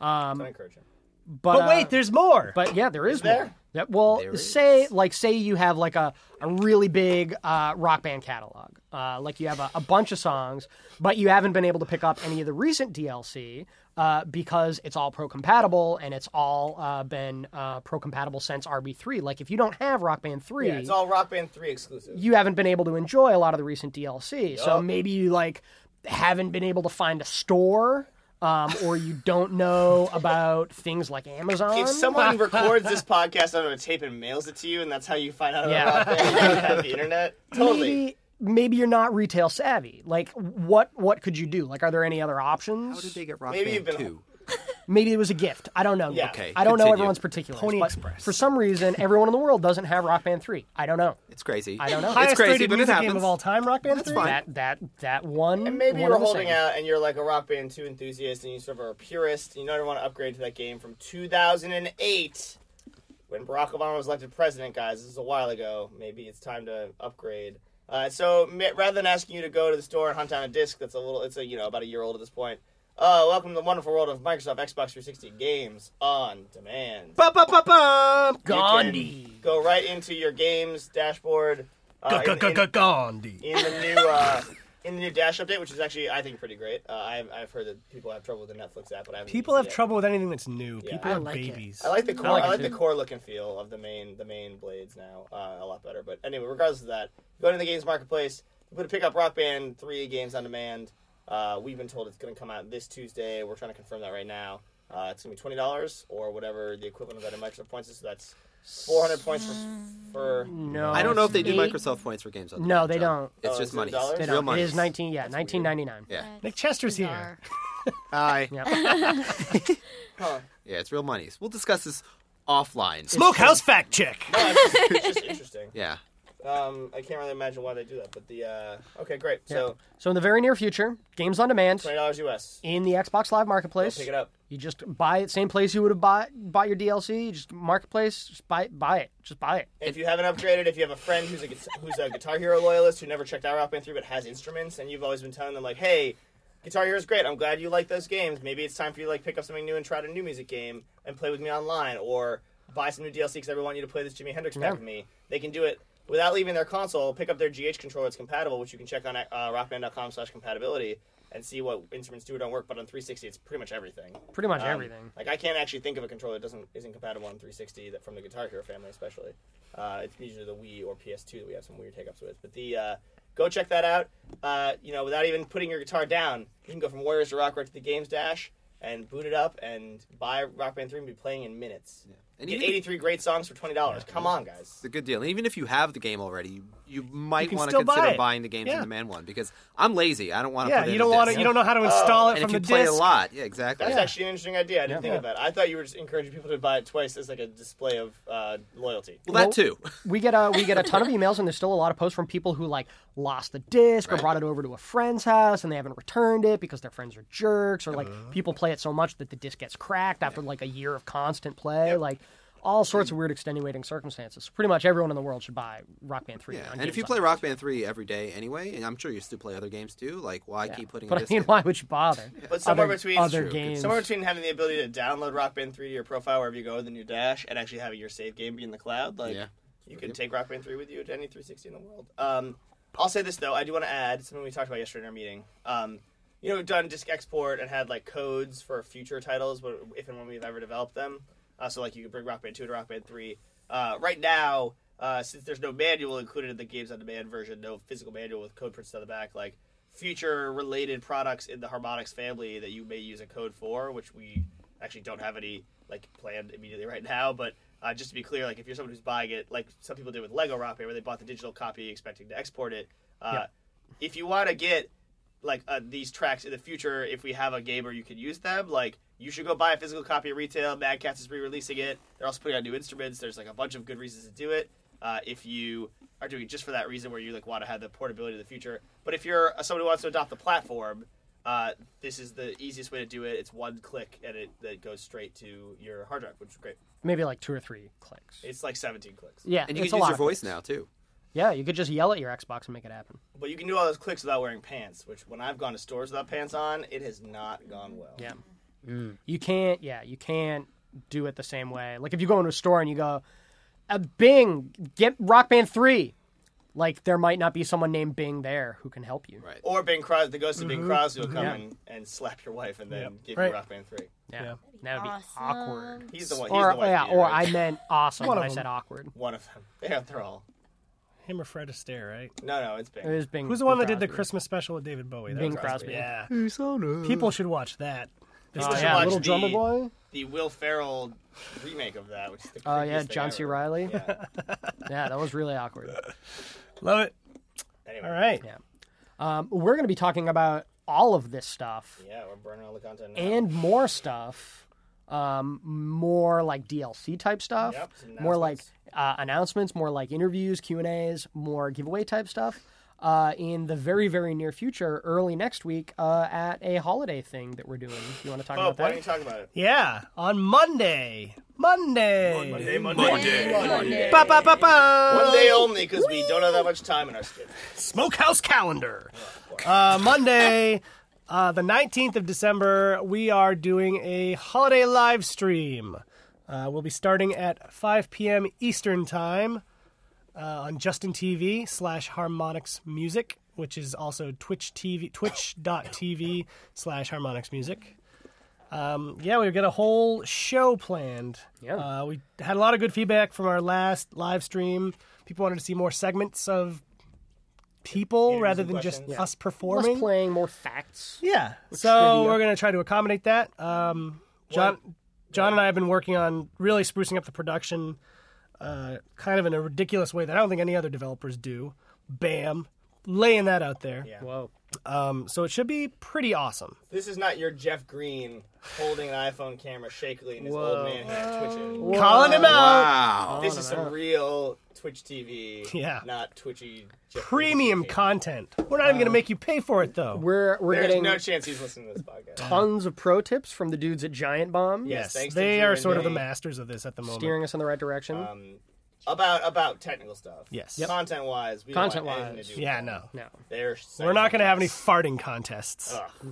Don't encourage him. But, But uh, wait, there's more. But yeah, there is, there? more. Yeah, well, There say is. like say you have like a, a really big uh, rock band catalog, uh, like you have a, a bunch of songs, but you haven't been able to pick up any of the recent DLC uh, because it's all pro compatible and it's all uh, been uh, pro compatible since RB3. Like if you don't have Rock Band 3, Yeah, it's all Rock Band 3 exclusive. you haven't been able to enjoy a lot of the recent DLC. So maybe you like haven't been able to find a store. Um, or you don't know about things like Amazon. If someone records this podcast on a tape and mails it to you, and that's how you find out about Yeah. Rock you don't have the internet. Totally. maybe maybe you're not retail savvy. Like what what could you do? Like are there any other options? How did they get Rock Maybe Band been- 2? maybe it was a gift. I don't know. Yeah. Okay, I don't know everyone's particulars. Pony but Express. For some reason, everyone in the world doesn't have Rock Band 3. I don't know. It's crazy. I don't know. It's Highest crazy, rated but it music happens. game of all time, Rock Band 3. fine. That that that one. And maybe one you're holding same. out and you're like a Rock Band 2 enthusiast and you sort of are a purist. You don't want to upgrade to that game from 2008 when Barack Obama was elected president, guys. This is a while ago. Maybe it's time to upgrade. Uh, so rather than asking you to go to the store and hunt down a disc that's a little, it's a you know about a year old at this point. Uh, welcome to the wonderful world of Microsoft Xbox 360 games on demand. Ba ba ba ba. Gandhi. Go right into your games dashboard. Uh, in- in- Gandhi. in the new uh, in the new Dash update, which is actually I think pretty great. Uh, I've I've heard that people have trouble with the Netflix app, but I. People have yet. trouble with anything that's new. Yeah. People I are like it. babies. I like the core. like I it like the too. core look and feel of the main the main blades now uh, a lot better. But anyway, regardless of that, go to the games marketplace. Put a pick up Rock Band three games on demand. Uh, we've been told it's going to come out this Tuesday. We're trying to confirm that right now. Uh, it's gonna be twenty dollars or whatever the equivalent of that in Microsoft points is. So that's four hundred points for, for No, I don't know if they do eight- Microsoft points for games. On No, they don't. It's Oh, just is it money. dollars? They Real don't. money. It is nineteen. Yeah, nineteen ninety nine. Yeah, Nick Chester's here. Bizarre. hi. Yeah. Huh. Yeah, it's real money. We'll discuss this offline. Smokehouse fact check. No, it's, just, it's just interesting. Yeah. Um, I can't really imagine why they do that, but the uh, okay, great. So So in the very near future, games on demand twenty dollars US. in the Xbox Live Go Marketplace. pick it up. You just buy it, same place you would have bought bought your DLC. You just marketplace, just buy buy it, just buy it. If you haven't upgraded, if you have a friend who's a who's a Guitar Hero loyalist who never checked out Rock Band 3 but has instruments, and you've always been telling them like, "Hey, Guitar Hero is great. I'm glad you like those games. Maybe it's time for you to like pick up something new and try out a new music game and play with me online, or buy some new DLC because I really want you to play this Jimi Hendrix pack Yeah. with me." They can do it without leaving their console. Pick up their GH controller that's compatible, which you can check on uh, rockband.com/compatibility and see what instruments do or don't work. But on 360, it's pretty much everything. Pretty much Um, everything. Like I can't actually think of a controller that doesn't isn't compatible on 360 that from the Guitar Hero family, especially. Uh, it's usually the Wii or PS2 that we have some weird hiccups with. But the uh, go check that out. Uh, you know, without even putting your guitar down, you can go from Warriors to Rock right to the Games Dash and boot it up and buy Rock Band 3 and be playing in minutes. And Get even 83 great songs for twenty dollars. Come on, guys. It's a good deal. And even if you have the game already, you, you might can want to still buy consider it. buying the games Yeah. the man one because I'm lazy. I don't want to. Yeah, put it you don't a want to. disc. You don't know how to install it And if from you the play disc. a lot, yeah, exactly. That's Yeah. actually an interesting idea. I didn't Yeah. think of that. I thought you were just encouraging people to buy it twice as like a display of uh, loyalty. Well, Well, that too. we get a we get a ton of emails, and there's still a lot of posts from people who like lost the disc or brought it over to a friend's house and they haven't returned it because their friends are jerks, or like people play it so much that the disc gets cracked after like a year of constant play, like all sorts of weird extenuating circumstances. Pretty much everyone in the world should buy Rock Band Three. Yeah, and Games if you play Rock Band 3 every day anyway, and I'm sure you still play other games too, like why Yeah. keep putting But a I disc mean, in? why would you bother? But somewhere other, between other True. games. Somewhere between having the ability to download Rock Band 3 to your profile wherever you go, then your dash, and actually having your save game be in the cloud, like Yeah. you can take Rock Band 3 with you to any 360 in the world. Um, I'll say this though, I do want to add something we talked about yesterday in our meeting. Um, you know, we've done disk export and had like codes for future titles, but if and when we've ever developed them. Uh, so like you can bring Rock Band 2 and Rock Band 3. Uh, right now, uh, since there's no manual included in the games on demand version, no physical manual with code prints on the back, like future related products in the Harmonix family that you may use a code for, which we actually don't have any like planned immediately right now. But uh, just to be clear, like if you're someone who's buying it, like some people did with Lego Rock Band, where they bought the digital copy expecting to export it. Uh, Yeah. If you want to get like uh, these tracks in the future, if we have a game where you can use them, like you should go buy a physical copy at retail. Mad Catz is re-releasing it. They're also putting out new instruments. There's like a bunch of good reasons to do it. Uh, if you are doing it just for that reason, where you like want to have the portability of the future, but if you're uh, someone who wants to adopt the platform, uh, this is the easiest way to do it. It's one click and it that goes straight to your hard drive, which is great. Maybe like two or three clicks. It's like 17 clicks, Yeah, And you it's can a use lot your of voice clicks. now too. Yeah, you could just yell at your Xbox and make it happen. but you can do all those clicks without wearing pants. Which when I've gone to stores without pants on, it has not gone well. Yeah. Mm. You can't, yeah, you can't do it the same way. Like if you go into a store and you go, uh, Bing, get Rock Band 3. Like there might not be someone named Bing there who can help you. Right. Or Bing Crosby, the ghost of Bing mm-hmm. Crosby will mm-hmm. come Yeah. and, and slap your wife and then give Right. you Rock Band 3. Yeah. Yeah. That would be Awesome. awkward. He's the one. He's Or, the one. yeah, yeah, or right. I meant awesome when I said awkward. One of them. Yeah, they're all. Him or Fred Astaire, right? No, no, it's Bing. It was Bing. Who's the one that Bing did the Christmas special with David Bowie? That Bing was Crosby. Yeah. People should watch that. This Oh, yeah, Little the- Drummer Boy. the Will Ferrell remake of that, which is the Oh yeah, creepiest thing John C. ever. Reilly. Yeah. Yeah, that was really awkward. Love it. Anyway, All right. Yeah. Um, we're going to be talking about all of this stuff Yeah, we're burning all the content. Now. and more stuff. Um, more like DLC type stuff. Yep, some more like uh, announcements. More like interviews, Q and A's. More giveaway type stuff. Uh, in the very very near future, early next week, uh, at a holiday thing that we're doing. You want to talk Oh, about that? why don't you talk about it? Yeah, on Monday. Monday. Monday, Monday, Monday. Ba, ba, ba, ba. One day only because we don't have that much time in our schedule. Smokehouse calendar. Uh, Monday, uh, the 19th of December, we are doing a holiday live stream. Uh, we'll be starting at 5 p.m. Eastern Time uh, on Justin TV slash Harmonix Music, which is also Twitch TV, twitch.tv slash Harmonix Music. Um, yeah, we've got a whole show planned. Yeah. Uh, we had a lot of good feedback from our last live stream. People wanted to see more segments of people Interviews rather than just questions. us Less performing. playing, more facts. Yeah. So we're going to try to accommodate that. Um, John, John and I have been working on really sprucing up the production, uh, kind of in a ridiculous way that I don't think any other developers do. Bam, laying that out there. Yeah. Whoa. Um, so it should be pretty awesome. This is not your Jeff Green holding an iPhone camera shakily in his old man hat twitching. Calling him out. Wow. This is some real Twitch TV, Yeah. not twitchy Jeff Premium Green TV. content. We're not even going to make you pay for it though. We're we're There's getting no chance he's listening to this podcast. tons of pro tips from the dudes at Giant Bomb, Yes, thanks they Drew are sort of the masters of this at the moment. steering us in the right direction. Um, about about technical stuff. Yes. Yep. Content wise, we Content-wise. don't want anything to do with Yeah, that. no. no, They're We're not going to have any farting contests. no.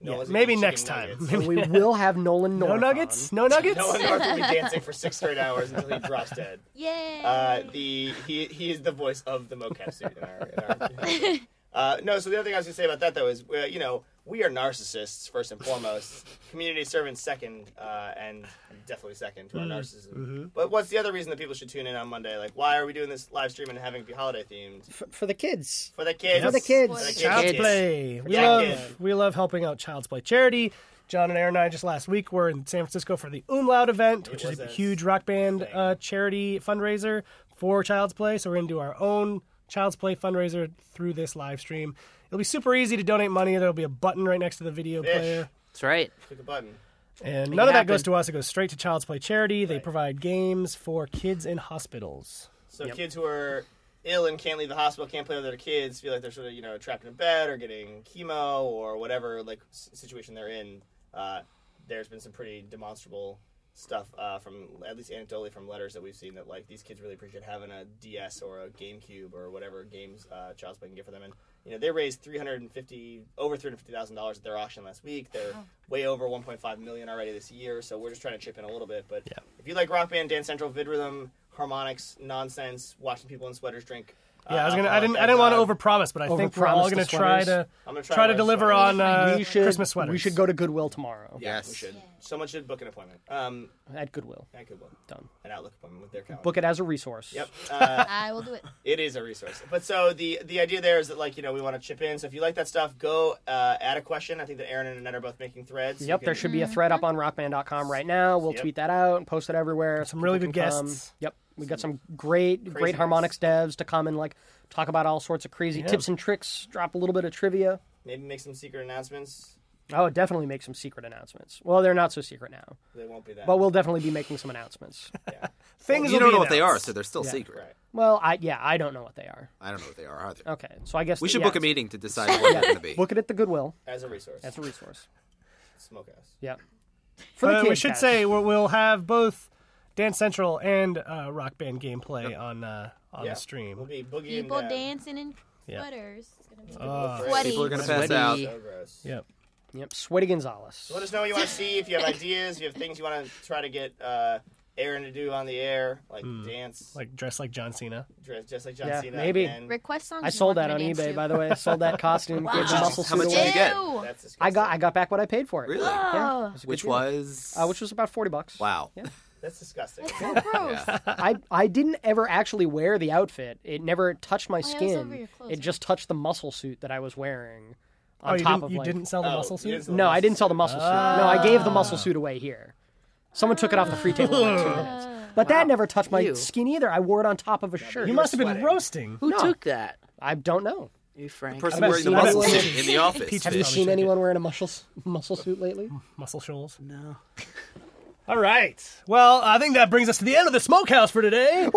No Yeah, one's maybe eating next chicken time. nuggets. we will have Nolan North No on. nuggets? No nuggets? No one North will be dancing for six straight hours until he drops dead. Yay! Uh, the he he is the voice of the mocap suit in our. In our uh, no, so the other thing I was gonna say about that though is uh, you know we are narcissists first and foremost, community servants second, uh, and definitely second to our narcissism. But what's the other reason that people should tune in on Monday? Like, why are we doing this live stream and having it be holiday themed F- for the kids. for the kids? For the kids. For the kids. Child's Kids. Play. We Yeah, love kids. we love helping out Child's Play charity. John and Eran and I just last week were in San Francisco for the Umlaut event, which is a a huge rock band uh, charity fundraiser for Child's Play. So we're going to do our own Child's Play fundraiser through this live stream. It'll be super easy to donate money. There'll be a button right next to the video Fish. player. That's right. Click a button. And none of that goes to us. It goes straight to Child's Play charity. They Right. provide games for kids in hospitals. So kids who are ill and can't leave the hospital, can't play with their kids, feel like they're sort of you know trapped in a bed or getting chemo or whatever like s- situation they're in. Uh, there's been some pretty demonstrable stuff uh, from at least anecdotally from letters that we've seen that like these kids really appreciate having a DS or a GameCube or whatever games uh, Child's Play can get for them. And you know they raised 350 over 350 thousand dollars at their auction last week. They're way over 1.5 million already this year. So we're just trying to chip in a little bit. But Yeah. if you like Rock Band, Dance Central, Vid Rhythm, Harmonix, nonsense, watching people in sweaters drink. Yeah, I was uh, gonna. I didn't. I didn't want to Dog. overpromise, but I think we're all Overpromise gonna try sweaters. to I'm gonna try, try to my deliver sweaters. on uh, we should, Christmas sweaters. We should go to Goodwill tomorrow. Yeah, we Yes. should. Someone should book an appointment. Um, At Goodwill. at Goodwill. book Done. an Outlook appointment with their calendar. Book it as a resource. Yep. Uh, I will do it. it is a resource. But so the the idea there is that like you know we want to chip in. So if you like that stuff, go uh, add a question. I think that Eran and Annette are both making threads. You Yep, can- there should be a thread up on rockband.com right now. We'll Yep. tweet that out and post it everywhere. Some really good can come. guests. Yep, we got some great, great Harmonix devs to come and like talk about all sorts of crazy Yeah. tips and tricks. Drop a little bit of trivia. maybe make some secret announcements. Oh, definitely make some secret announcements. Well, they're not so secret now, They won't be that. but we'll definitely be making some announcements. yeah. Things. you don't be know what they are, so they're still Yeah. secret. Right. Well, I yeah, I don't know what they are. I don't know what they are either. Okay, so I guess We should yeah, book a meeting to decide what they're going to be. Book it at the Goodwill. As a resource. That's a resource. Smokehouse. Yeah. For the But we should guys. say we'll, we'll have both Dance Central and uh, Rock Band gameplay on uh, on Yeah. the stream. We'll be boogieing People down. dancing in Yeah. sweaters. It's gonna be Uh, sweaty. People are going to pass Sweaty. out. So. Yep. Yep, Sweaty Gonzalez. So let us know what you want to see. If you have ideas, if you have things you want to try to get uh, Eran to do on the air, like dance, Hmm. Like dress like John Cena. dress just like John Yeah, Cena. maybe. And Request songs. I sold that on them to dance eBay, to. by the way. I sold that costume, gave the Wow. muscle How suit much did you get? Ew. That's disgusting. I got I got back what I paid for it. Really? Oh, It was Which deal. was uh, which was about forty bucks. wow. That's disgusting. that's so gross. Yeah. I I didn't ever actually wear the outfit. It never touched my Oh, yeah, it skin. your clothes, it just touched the muscle suit that I was wearing. On Oh, you top didn't, of you like, didn't sell the Oh, muscle you suit? didn't sell No, I didn't sell the muscle suit. No, I gave the muscle ah. suit away here. Someone took it off the free table in like two minutes. Ah. But that never touched my Ew. skin either. I wore it on top of a shirt. You must have been roasting. Who No. took that? I don't know. You Frank. Person bet wearing the you- muscle you- suit in the office. Peach Have you Probably seen took anyone wearing a muscle muscle suit lately? Muscle shoals. No. All right. Well, I think that brings us to the end of the smokehouse for today.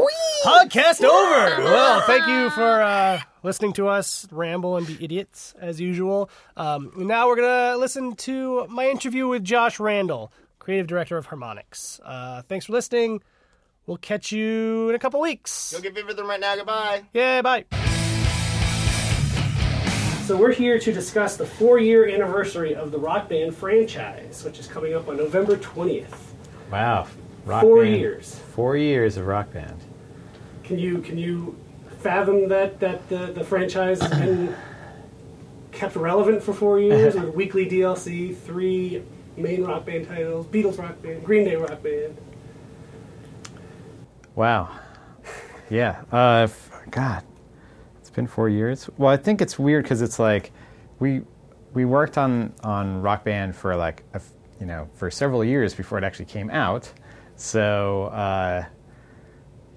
Podcast over. Well, thank you for uh, listening to us ramble and be idiots as usual. Um, now we're gonna listen to my interview with Josh Randall, creative director of Harmonix. Uh, thanks for listening. We'll catch you in a couple weeks. Go get VidRhythm right now. Goodbye. Yeah, bye. So we're here to discuss the four-year anniversary of the Rock Band franchise, which is coming up on November twentieth. Wow. Rock Four band. years. Four years of rock band. Can you can you fathom that that the, the franchise has been kept relevant for four years with weekly DLC, three main rock band titles, Beatles rock band, Green Day rock band. Wow. Yeah. Uh, God, it's been four years. Well, I think it's weird because it's like we we worked on on Rock Band for like a you know, for several years before it actually came out. So, uh,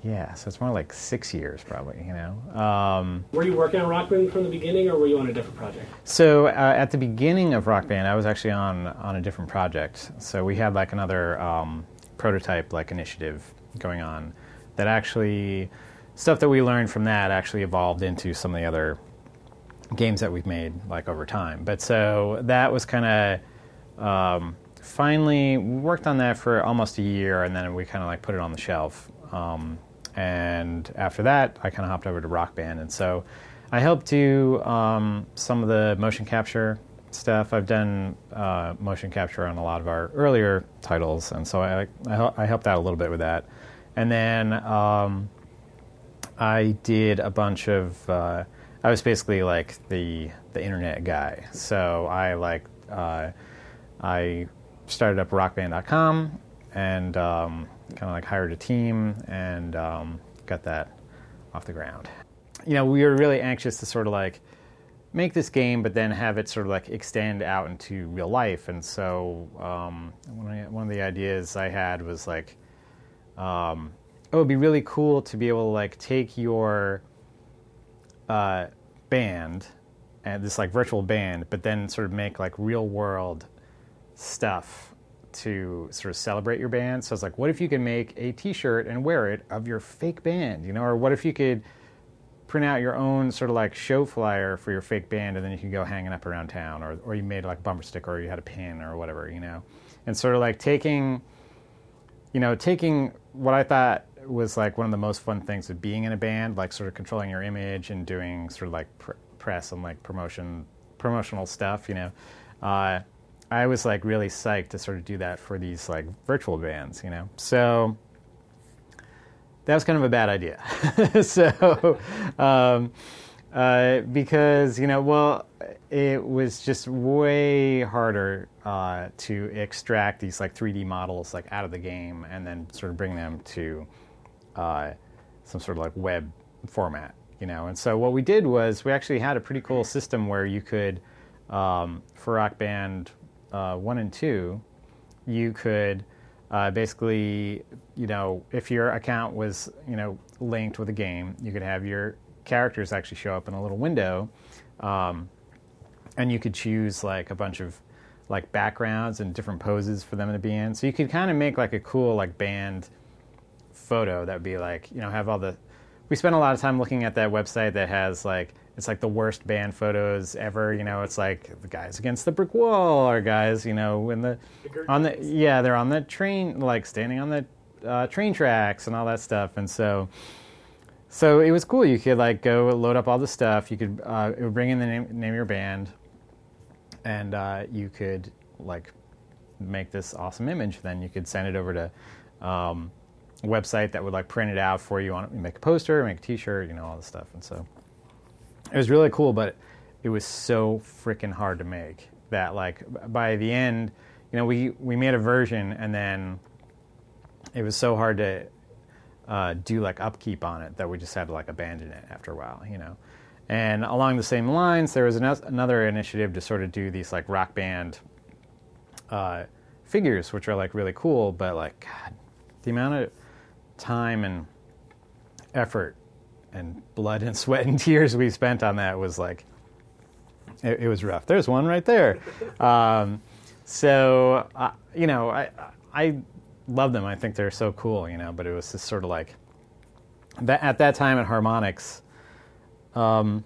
yeah, so it's more like six years probably, you know. Um, Were you working on Rock Band from the beginning, or were you on a different project? so uh, at the beginning of Rock Band, I was actually on on a different project. So we had like another um, prototype like initiative going on that actually stuff that we learned from that actually evolved into some of the other games that we've made like over time. But so that was kind of um, finally we worked on that for almost a year, and then we kind of like put it on the shelf. Um, and after that, I kind of hopped over to Rock Band, and so I helped do um, some of the motion capture stuff. I've done uh, motion capture on a lot of our earlier titles, and so I, I, I helped out a little bit with that. And then um, I did a bunch of. Uh, I was basically like the the internet guy. So I like uh, I started up rockband.com and um, kind of like hired a team and um, got that off the ground. You know, we were really anxious to sort of like make this game, but then have it sort of like extend out into real life. And so um, one, of the, ideas I had was like, um, oh, it'd be really cool to be able to like take your uh, band and this like virtual band, but then sort of make like real world stuff to sort of celebrate your band. So it's like, what if you could make a T-shirt and wear it of your fake band, you know? Or what if you could print out your own sort of like show flyer for your fake band, and then you could go hanging up around town, or or you made like a bumper sticker, or you had a pin, or whatever, you know? And sort of like taking, you know, taking what I thought was like one of the most fun things of being in a band, like sort of controlling your image and doing sort of like pr- press and like promotion, promotional stuff, you know. Uh, I was like really psyched to sort of do that for these like virtual bands, you know. So that was kind of a bad idea. so um, uh, because you know, well, it was just way harder uh, to extract these like 3D models like out of the game and then sort of bring them to uh, some sort of like web format, you know. And so what we did was we actually had a pretty cool system where you could, um, for Rock Band uh, one and two, you could uh, basically, you know, if your account was, you know, linked with a game, you could have your characters actually show up in a little window, um, and you could choose like a bunch of like backgrounds and different poses for them to be in. So you could kind of make like a cool like band photo that would be like, you know, have all the. We spent a lot of time looking at that website that has like it's like the worst band photos ever. You know, it's like the guys against the brick wall, or guys, you know, in the on the yeah, they're on the train, like standing on the uh, train tracks and all that stuff. And so, so it was cool. You could like go load up all the stuff. You could uh, it would bring in the name, name of your band, and uh, you could like make this awesome image. Then you could send it over to. Um, a website that would like print it out for you on it, make a poster, make a T-shirt, you know, all this stuff, and so it was really cool, but it was so freaking hard to make that like by the end, you know, we we made a version and then it was so hard to uh, do like upkeep on it that we just had to like abandon it after a while, you know. And along the same lines, there was an, another initiative to sort of do these like rock band uh, figures, which are like really cool, but like God, the amount of time and effort and blood and sweat and tears we spent on that was like it, it was rough. There's one right there. Um, so uh, you know, I I love them. I think they're so cool. You know, but it was just sort of like that at that time at Harmonix. Um,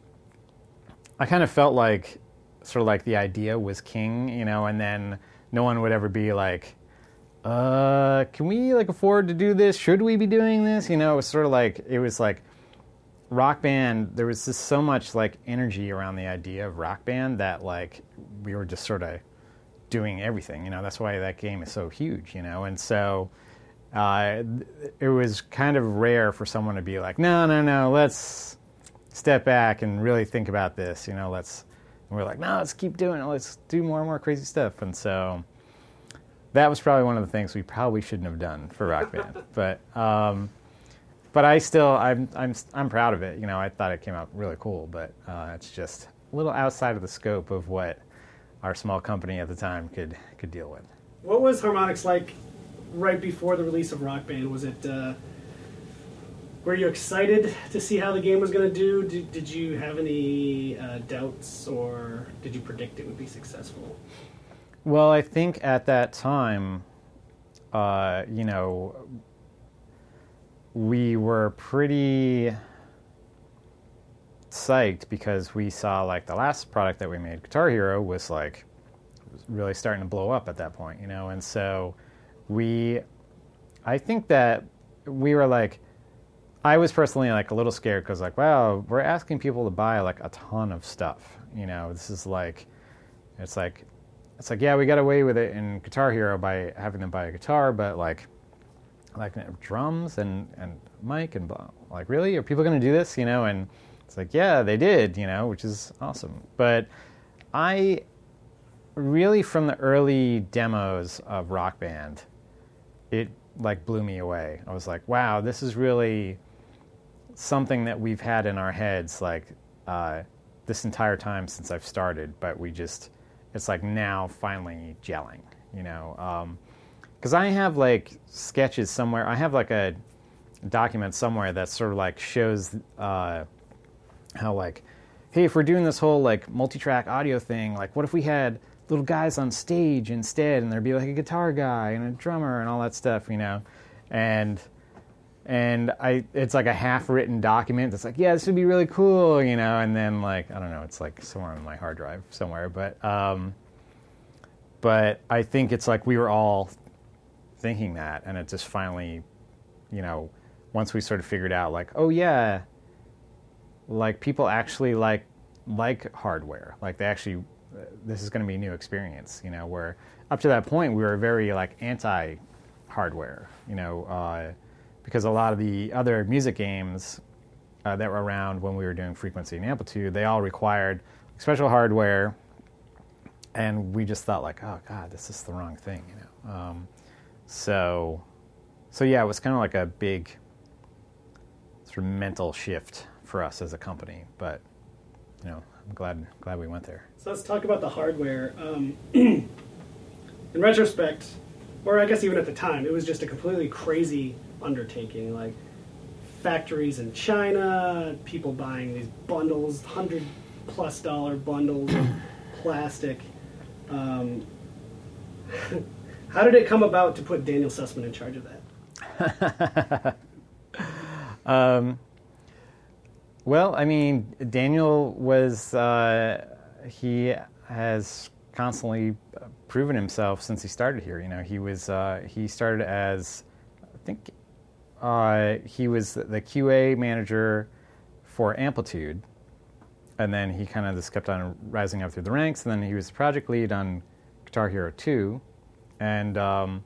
I kind of felt like sort of like the idea was king, you know, and then no one would ever be like, uh, can we like afford to do this? Should we be doing this? You know, it was sort of like it was like rock band. There was just so much like energy around the idea of rock band that like we were just sort of doing everything. You know, that's why that game is so huge. You know, and so uh, it was kind of rare for someone to be like, no, no, no, let's step back and really think about this. You know, let's. And we're like, no, let's keep doing it. Let's do more and more crazy stuff. And so that was probably one of the things we probably shouldn't have done for Rock Band. but um, but I still I'm I'm I'm proud of it. You know, I thought it came out really cool, but uh, it's just a little outside of the scope of what our small company at the time could could deal with. What was Harmonix like right before the release of Rock Band? Was it uh, were you excited to see how the game was going to do? Did, did you have any uh, doubts, or did you predict it would be successful? Well, I think at that time, uh, you know, we were pretty psyched because we saw like the last product that we made, Guitar Hero, was like really starting to blow up at that point, you know, and so we, I think that we were like, I was personally like a little scared because like, wow, we're asking people to buy like a ton of stuff, you know, this is like, it's like, it's like yeah, we got away with it in Guitar Hero by having them buy a guitar, but like, like drums and and mic and blah. like really are people going to do this, you know? And it's like yeah, they did, you know, which is awesome. But I really from the early demos of Rock Band, it like blew me away. I was like, wow, this is really something that we've had in our heads like uh, this entire time since I've started, but we just it's like now finally gelling, you know. Because I have like sketches somewhere. I have like a document somewhere that sort of like shows uh, how like, hey, if we're doing this whole like multi-track audio thing, like what if we had little guys on stage instead, and there'd be like a guitar guy and a drummer and all that stuff, you know, and and I it's like a half written document that's like, yeah, this would be really cool, you know, and then like I don't know, it's like somewhere on my hard drive somewhere, but um, but I think it's like we were all thinking that, and it just finally, you know, once we sort of figured out like, oh yeah, like people actually like like hardware, like they actually this is going to be a new experience, you know, where up to that point we were very like anti hardware, you know. Uh, because a lot of the other music games uh, that were around when we were doing frequency and amplitude, they all required special hardware, and we just thought like, oh god, this is the wrong thing, you know. Um, so, so yeah, it was kind of like a big sort of mental shift for us as a company, but you know, I'm glad glad we went there. So let's talk about the hardware. Um, in retrospect, or I guess even at the time, it was just a completely crazy undertaking. Like factories in China, people buying these bundles, hundred plus dollar bundles of plastic. Um, how did it come about to put Daniel Sussman in charge of that? um, well, I mean, Daniel was uh, he has constantly proven himself since he started here. You know, he was uh, he started as I think uh, he was the QA manager for Amplitude, and then he kind of just kept on rising up through the ranks. And then he was project lead on Guitar Hero 2, and um,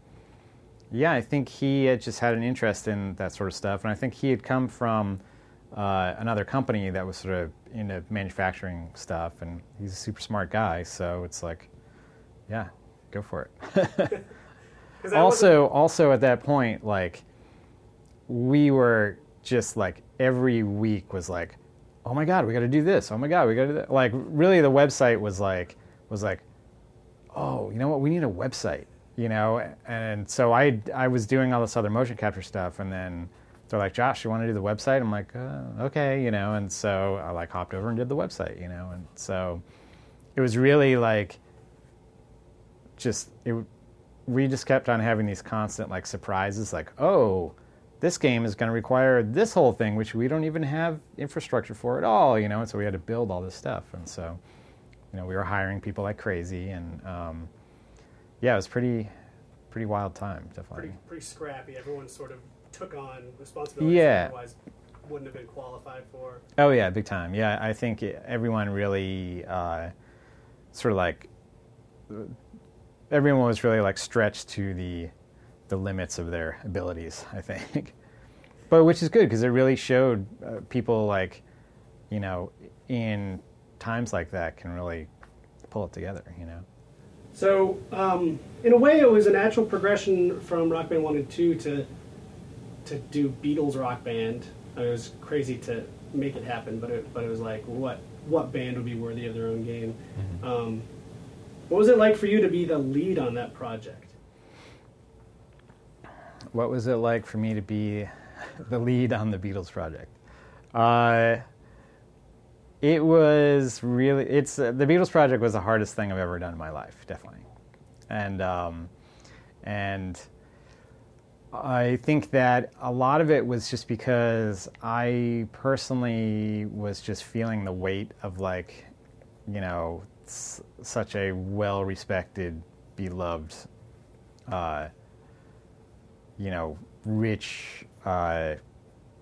yeah, I think he had just had an interest in that sort of stuff. And I think he had come from uh, another company that was sort of into manufacturing stuff, and he's a super smart guy. So it's like, yeah, go for it. also, also at that point, like we were just like every week was like, oh my god, we got to do this. Oh my god, we got to do that. Like really, the website was like was like, oh, you know what? We need a website. You know, and so I I was doing all this other motion capture stuff, and then they're like, Josh, you want to do the website? I'm like, uh, okay, you know, and so I like hopped over and did the website, you know, and so it was really like just it. We just kept on having these constant like surprises, like, oh, this game is going to require this whole thing, which we don't even have infrastructure for at all, you know, and so we had to build all this stuff, and so, you know, we were hiring people like crazy, and um, yeah, it was pretty, pretty wild time, definitely. Pretty, pretty scrappy. Everyone sort of took on responsibilities Yeah. otherwise wouldn't have been qualified for. Oh yeah, big time. Yeah, I think everyone really uh, sort of like everyone was really like stretched to the the limits of their abilities. I think, but which is good because it really showed uh, people like you know in times like that can really pull it together. You know. So, um, in a way, it was a natural progression from Rock Band 1 and 2 to to do Beatles Rock Band. I mean, it was crazy to make it happen, but it, but it was like, what what band would be worthy of their own game? Um, what was it like for you to be the lead on that project? what was it like for me to be the lead on the Beatles project? Uh, it was really it's uh, the Beatles project was the hardest thing I've ever done in my life, definitely, and um, and I think that a lot of it was just because I personally was just feeling the weight of like, you know, s- such a well respected, beloved, uh, you know, rich uh,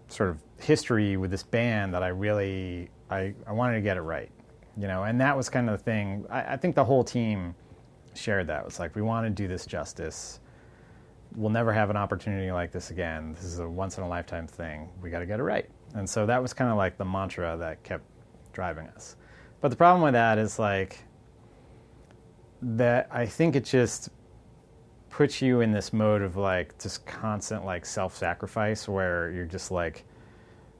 sort of history with this band that I really I, I wanted to get it right, you know, and that was kind of the thing. I, I think the whole team shared that. It was like we want to do this justice we'll never have an opportunity like this again. This is a once in a lifetime thing. We got to get it right. And so that was kind of like the mantra that kept driving us. But the problem with that is like that I think it just puts you in this mode of like just constant like self-sacrifice where you're just like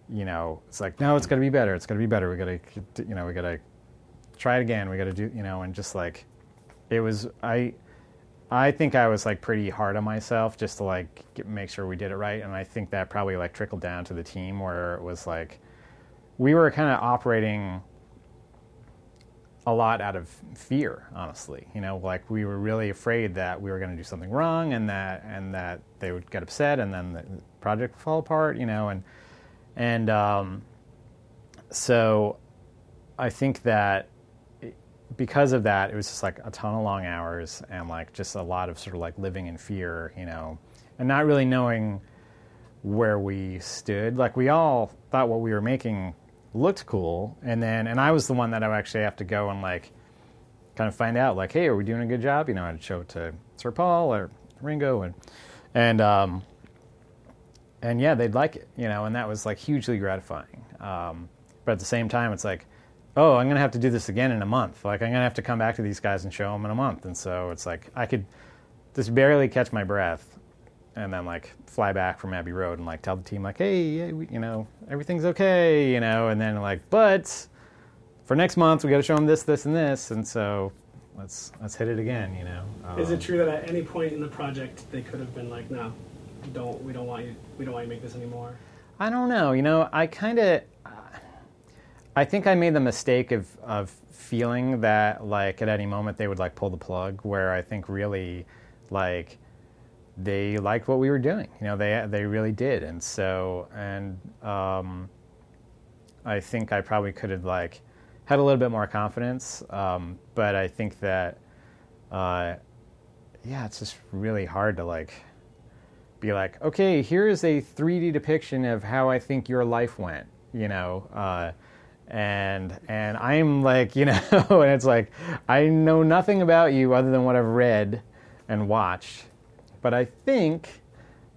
you know, it's like no, it's got to be better. It's got to be better. We got to you know, we got to try it again. We got to do, you know, and just like it was I I think I was like pretty hard on myself just to like get, make sure we did it right, and I think that probably like trickled down to the team where it was like we were kind of operating a lot out of fear, honestly. You know, like we were really afraid that we were going to do something wrong, and that and that they would get upset, and then the project would fall apart. You know, and and um, so I think that because of that, it was just like a ton of long hours and like just a lot of sort of like living in fear, you know, and not really knowing where we stood. Like we all thought what we were making looked cool, and then and I was the one that I would actually have to go and like kind of find out like, hey, are we doing a good job? You know, I'd show it to Sir Paul or Ringo and and um, and yeah, they'd like it, you know, and that was like hugely gratifying. Um, but at the same time, it's like oh, I'm going to have to do this again in a month. Like, I'm going to have to come back to these guys and show them in a month. And so it's like, I could just barely catch my breath and then, like, fly back from Abbey Road and, like, tell the team, like, hey, you know, everything's okay, you know, and then, like, but for next month, we got to show them this, this, and this. And so let's, let's hit it again, you know. Um, Is it true that at any point in the project they could have been like, no, don't we don't want you we don't want you to make this anymore? I don't know. You know, I kind of, I think I made the mistake of of feeling that like at any moment they would like pull the plug. Where I think really, like, they liked what we were doing. You know, they they really did, and so and um, I think I probably could have like had a little bit more confidence. Um, but I think that, uh, yeah, it's just really hard to like be like, okay, here is a 3D depiction of how I think your life went. You know. Uh, and and I'm like, you know, and it's like I know nothing about you other than what I've read and watched, but I think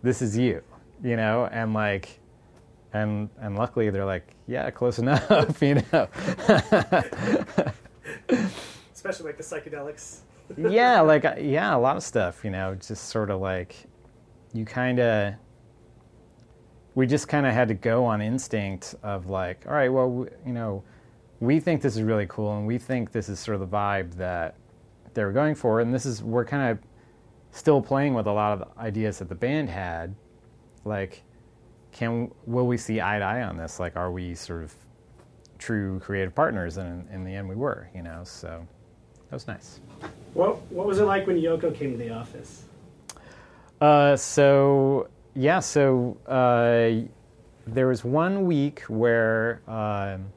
this is you, you know, and like and and luckily they're like, yeah, close enough, you know. Especially like the psychedelics. yeah, like yeah, a lot of stuff, you know, just sort of like you kind of we just kind of had to go on instinct of like, all right, well, we, you know, we think this is really cool, and we think this is sort of the vibe that they were going for, and this is we're kind of still playing with a lot of the ideas that the band had. Like, can will we see eye to eye on this? Like, are we sort of true creative partners? And in, in the end, we were, you know. So that was nice. What What was it like when Yoko came to the office? Uh, so yeah, so uh, there was one week where um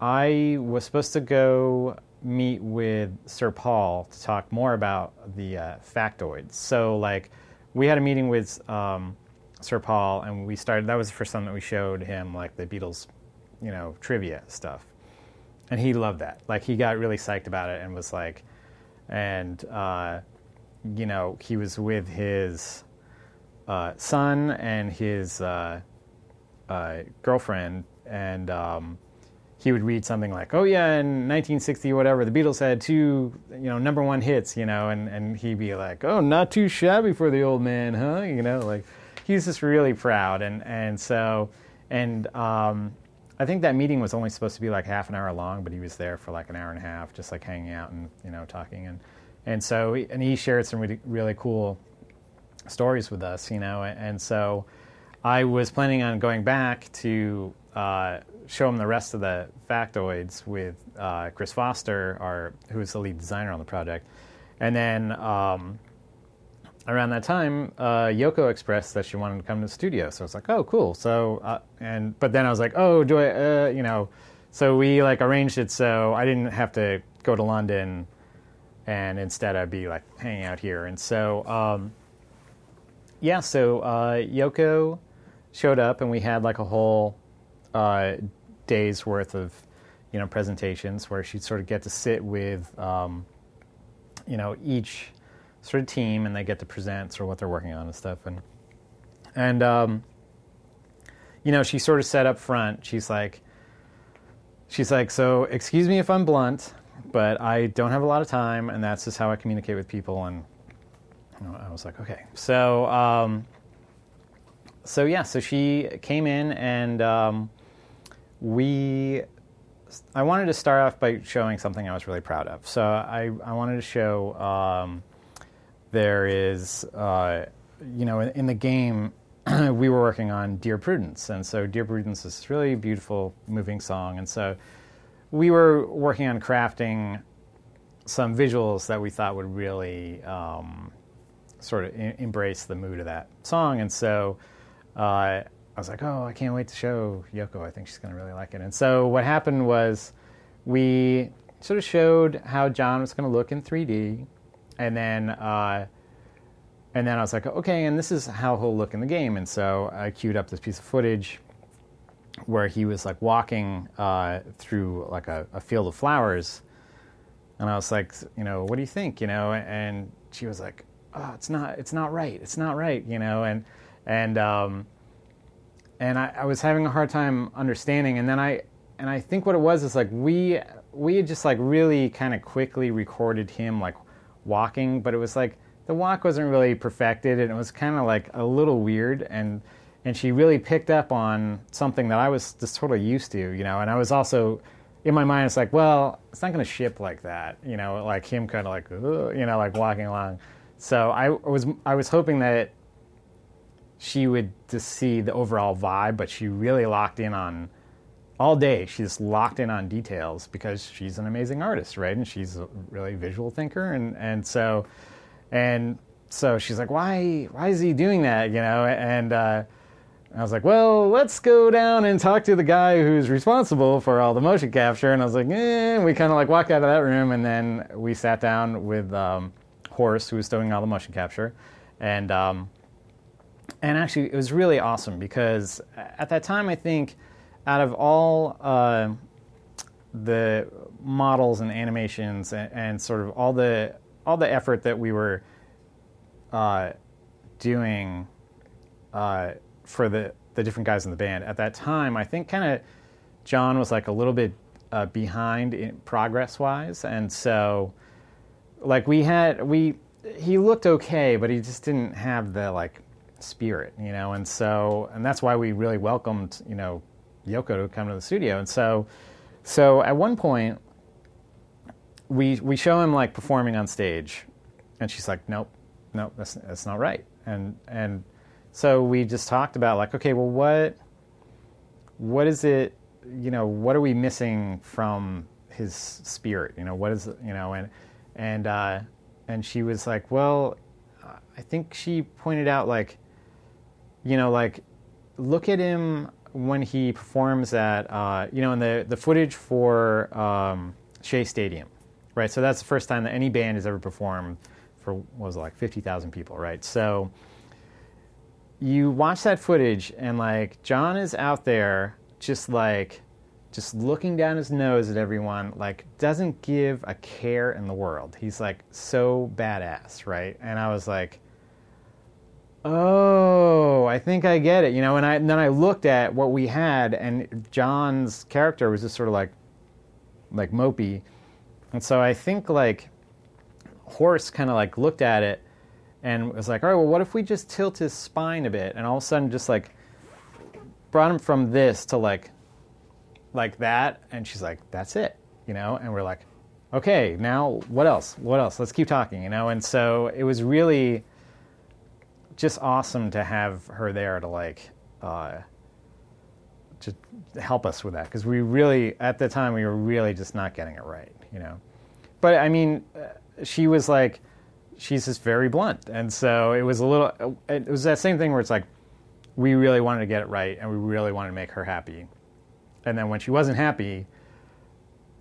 I was supposed to go meet with Sir Paul to talk more about the uh, factoids. So, like, we had a meeting with um, Sir Paul, and we started. That was the first time that we showed him like the Beatles, you know, trivia stuff, and he loved that. Like, he got really psyched about it and was like, and uh, you know, he was with his uh, son and his uh, uh, girlfriend, and um, he would read something like, "Oh yeah, in 1960, whatever, the Beatles had two, you know, number one hits," you know, and and he'd be like, "Oh, not too shabby for the old man, huh?" You know, like he's just really proud, and and so and um, I think that meeting was only supposed to be like half an hour long, but he was there for like an hour and a half, just like hanging out and you know talking, and and so and he shared some really really cool stories with us, you know. And so I was planning on going back to uh, show him the rest of the factoids with uh, Chris Foster, our who was the lead designer on the project, and then. Um, around that time, uh, Yoko expressed that she wanted to come to the studio. So I was like, oh, cool. So, uh, and but then I was like, oh, do I, uh, you know, so we like arranged it so I didn't have to go to London, and instead I'd be like hanging out here. And so, um, yeah, so uh, Yoko showed up, and we had like a whole uh, day's worth of, you know, presentations where she'd sort of get to sit with, um, you know, each sort of team, and they get to present sort of what they're working on and stuff. And and um, you know, she sort of said up front, she's like, she's like, so excuse me if I'm blunt, but I don't have a lot of time, and that's just how I communicate with people. And you know, I was like, okay, so. Um, so yeah, so she came in and um, we. I wanted to start off by showing something I was really proud of. So I, I wanted to show um, there is, uh, you know, in, in the game, we were working on Dear Prudence. And so Dear Prudence is this really beautiful, moving song. And so we were working on crafting some visuals that we thought would really um, sort of em- embrace the mood of that song. And so uh, I was like, oh, I can't wait to show Yoko. I think she's going to really like it. And so what happened was we sort of showed how John was going to look in 3D and then uh, and then I was like, okay, and this is how he'll look in the game. And so I queued up this piece of footage where he was like walking uh, through like a, a, field of flowers, and I was like, you know, what do you think? You know, and she was like, oh, it's not, it's not right, it's not right, you know, and and um, and I, I was having a hard time understanding, and then I and I think what it was is like we we had just like really kind of quickly recorded him like walking, but it was like the walk wasn't really perfected and it was kind of like a little weird. And and she really picked up on something that I was just totally used to, you know, and I was also in my mind it's like, well, it's not going to ship like that, you know, like him kind of like you know, like walking along. So I was I was hoping that she would just see the overall vibe, but she really locked in on all day she's locked in on details because she's an amazing artist right and she's a really visual thinker and and so and so she's like why why is he doing that you know and uh, I was like, well, let's go down and talk to the guy who's responsible for all the motion capture. And I was like, eh. We kind of like walked out of that room, and then we sat down with um, Horst, who was doing all the motion capture, and um, and actually, it was really awesome because at that time, I think out of all uh, the models and animations and, and, sort of all the all the effort that we were uh, doing uh, for the the different guys in the band at that time, I think kind of John was like a little bit uh, behind in progress wise, and so like we had we he looked okay, but he just didn't have the like spirit, you know, and so and that's why we really welcomed you know Yoko to come to the studio. And so, so at one point, we we show him like performing on stage, and she's like, "Nope, nope, that's that's not right." And and so we just talked about like, okay, well, what what is it? You know, what are we missing from his spirit? You know, what is you know, and and uh, and she was like, well, I think she pointed out like, you know, like look at him when he performs at, uh, you know, in the, the footage for um, Shea Stadium, right? So that's the first time that any band has ever performed for, what was it, like 50,000 people, right? So you watch that footage and, like, John is out there just like, just looking down his nose at everyone, like, doesn't give a care in the world. He's like so badass, right? And I was like, oh, I think I get it. You know, and, I, and then I looked at what we had, and John's character was just sort of like, like mopey, and so I think like Horst kind of like looked at it and was like, all right, well, what if we just tilt his spine a bit, and all of a sudden just like brought him from this to like, like that, and she's like, that's it, you know, and we're like, okay, now what else? What else? Let's keep talking, you know, and so it was really just awesome to have her there to like uh, just help us with that because we really at the time we were really just not getting it right, you know. But I mean, uh, she was like, she's just very blunt, and so it was a little. It was that same thing where it's like, we really wanted to get it right, and we really wanted to make her happy, and then when she wasn't happy,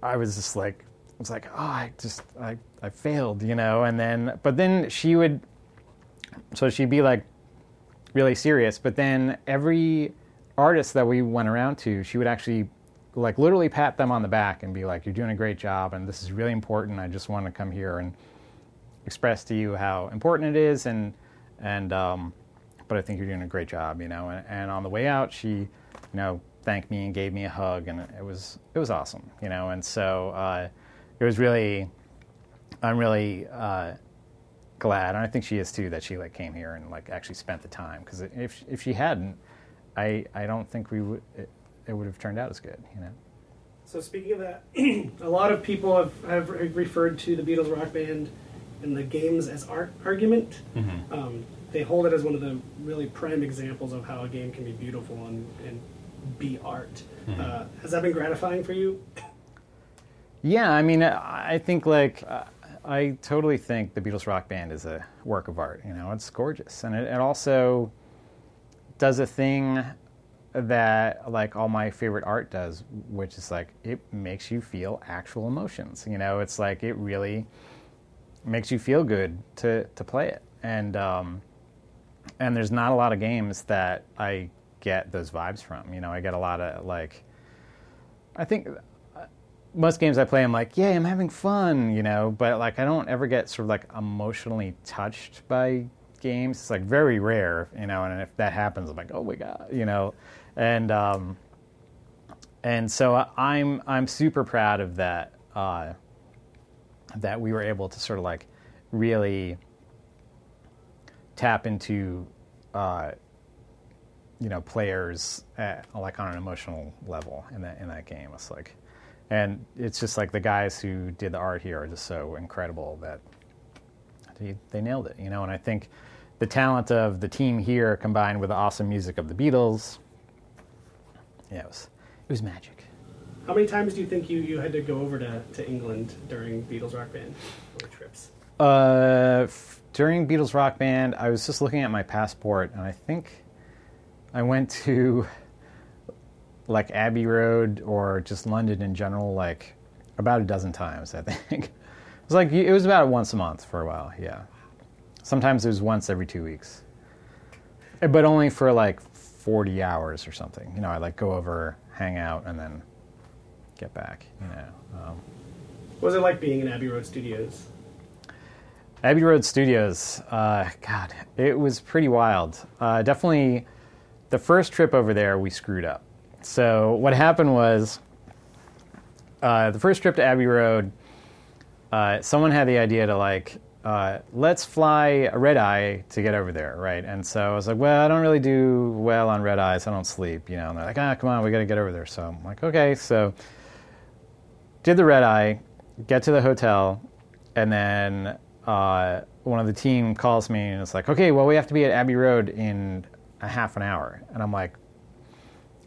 I was just like, I was like, oh, I just I I failed, you know, and then but then she would, so she'd be like, really serious, but then every artist that we went around to, she would actually like literally pat them on the back and be like, "You're doing a great job, and this is really important. I just want to come here and express to you how important it is, and and um, but I think you're doing a great job, you know." And, and on the way out, she, you know, thanked me and gave me a hug, and it was it was awesome, you know. And so uh, it was really, I'm really. Uh, glad and i think she is too that she like came here and like actually spent the time because if if she hadn't i i don't think we would it, it would have turned out as good you know So speaking of that, a lot of people have, have referred to the Beatles rock band and the games as art argument. Um, they hold it as one of the really prime examples of how a game can be beautiful and, and be art. Uh, has that been gratifying for you? Yeah, I mean, I I think like uh, I totally think the Beatles Rock Band is a work of art. You know, it's gorgeous, and it, it also does a thing that like all my favorite art does, which is like it makes you feel actual emotions. You know, it's like it really makes you feel good to to play it, and um, and there's not a lot of games that I get those vibes from. You know, I get a lot of like. I think most games I play, I'm like, yay, I'm having fun, you know, but like I don't ever get sort of like emotionally touched by games. It's like very rare, you know, and if that happens, I'm like, oh my god, you know, and um, and so I'm I'm super proud of that uh, that we were able to sort of like really tap into uh, you know players at, like on an emotional level in that in that game. It's like, and it's just like the guys who did the art here are just so incredible that they, they nailed it, you know. And I think the talent of the team here combined with the awesome music of the Beatles, yeah, it was it was magic. How many times do you think you, you had to go over to, to England during Beatles rock band or trips? Uh, f- during Beatles Rock Band, I was just looking at my passport, and I think I went to like Abbey Road or just London in general, like about a dozen times. I think it was like it was about once a month for a while. Yeah, sometimes it was once every two weeks, Eh, but only for like forty hours or something. You know, I like go over, hang out, and then get back. You know. Um, What was it like being in Abbey Road Studios? Abbey Road Studios, uh, God, it was pretty wild. Uh, definitely, the first trip over there, we screwed up. So what happened was, uh, the first trip to Abbey Road, uh, someone had the idea to like, uh, let's fly a red eye to get over there, right? And so I was like, well, I don't really do well on red eyes. I don't sleep, you know. And they're like, ah, come on, we got to get over there. So I'm like, okay. So did the red eye, get to the hotel, and then uh, one of the team calls me and it's like, okay, well, we have to be at Abbey Road in a half an hour. And I'm like,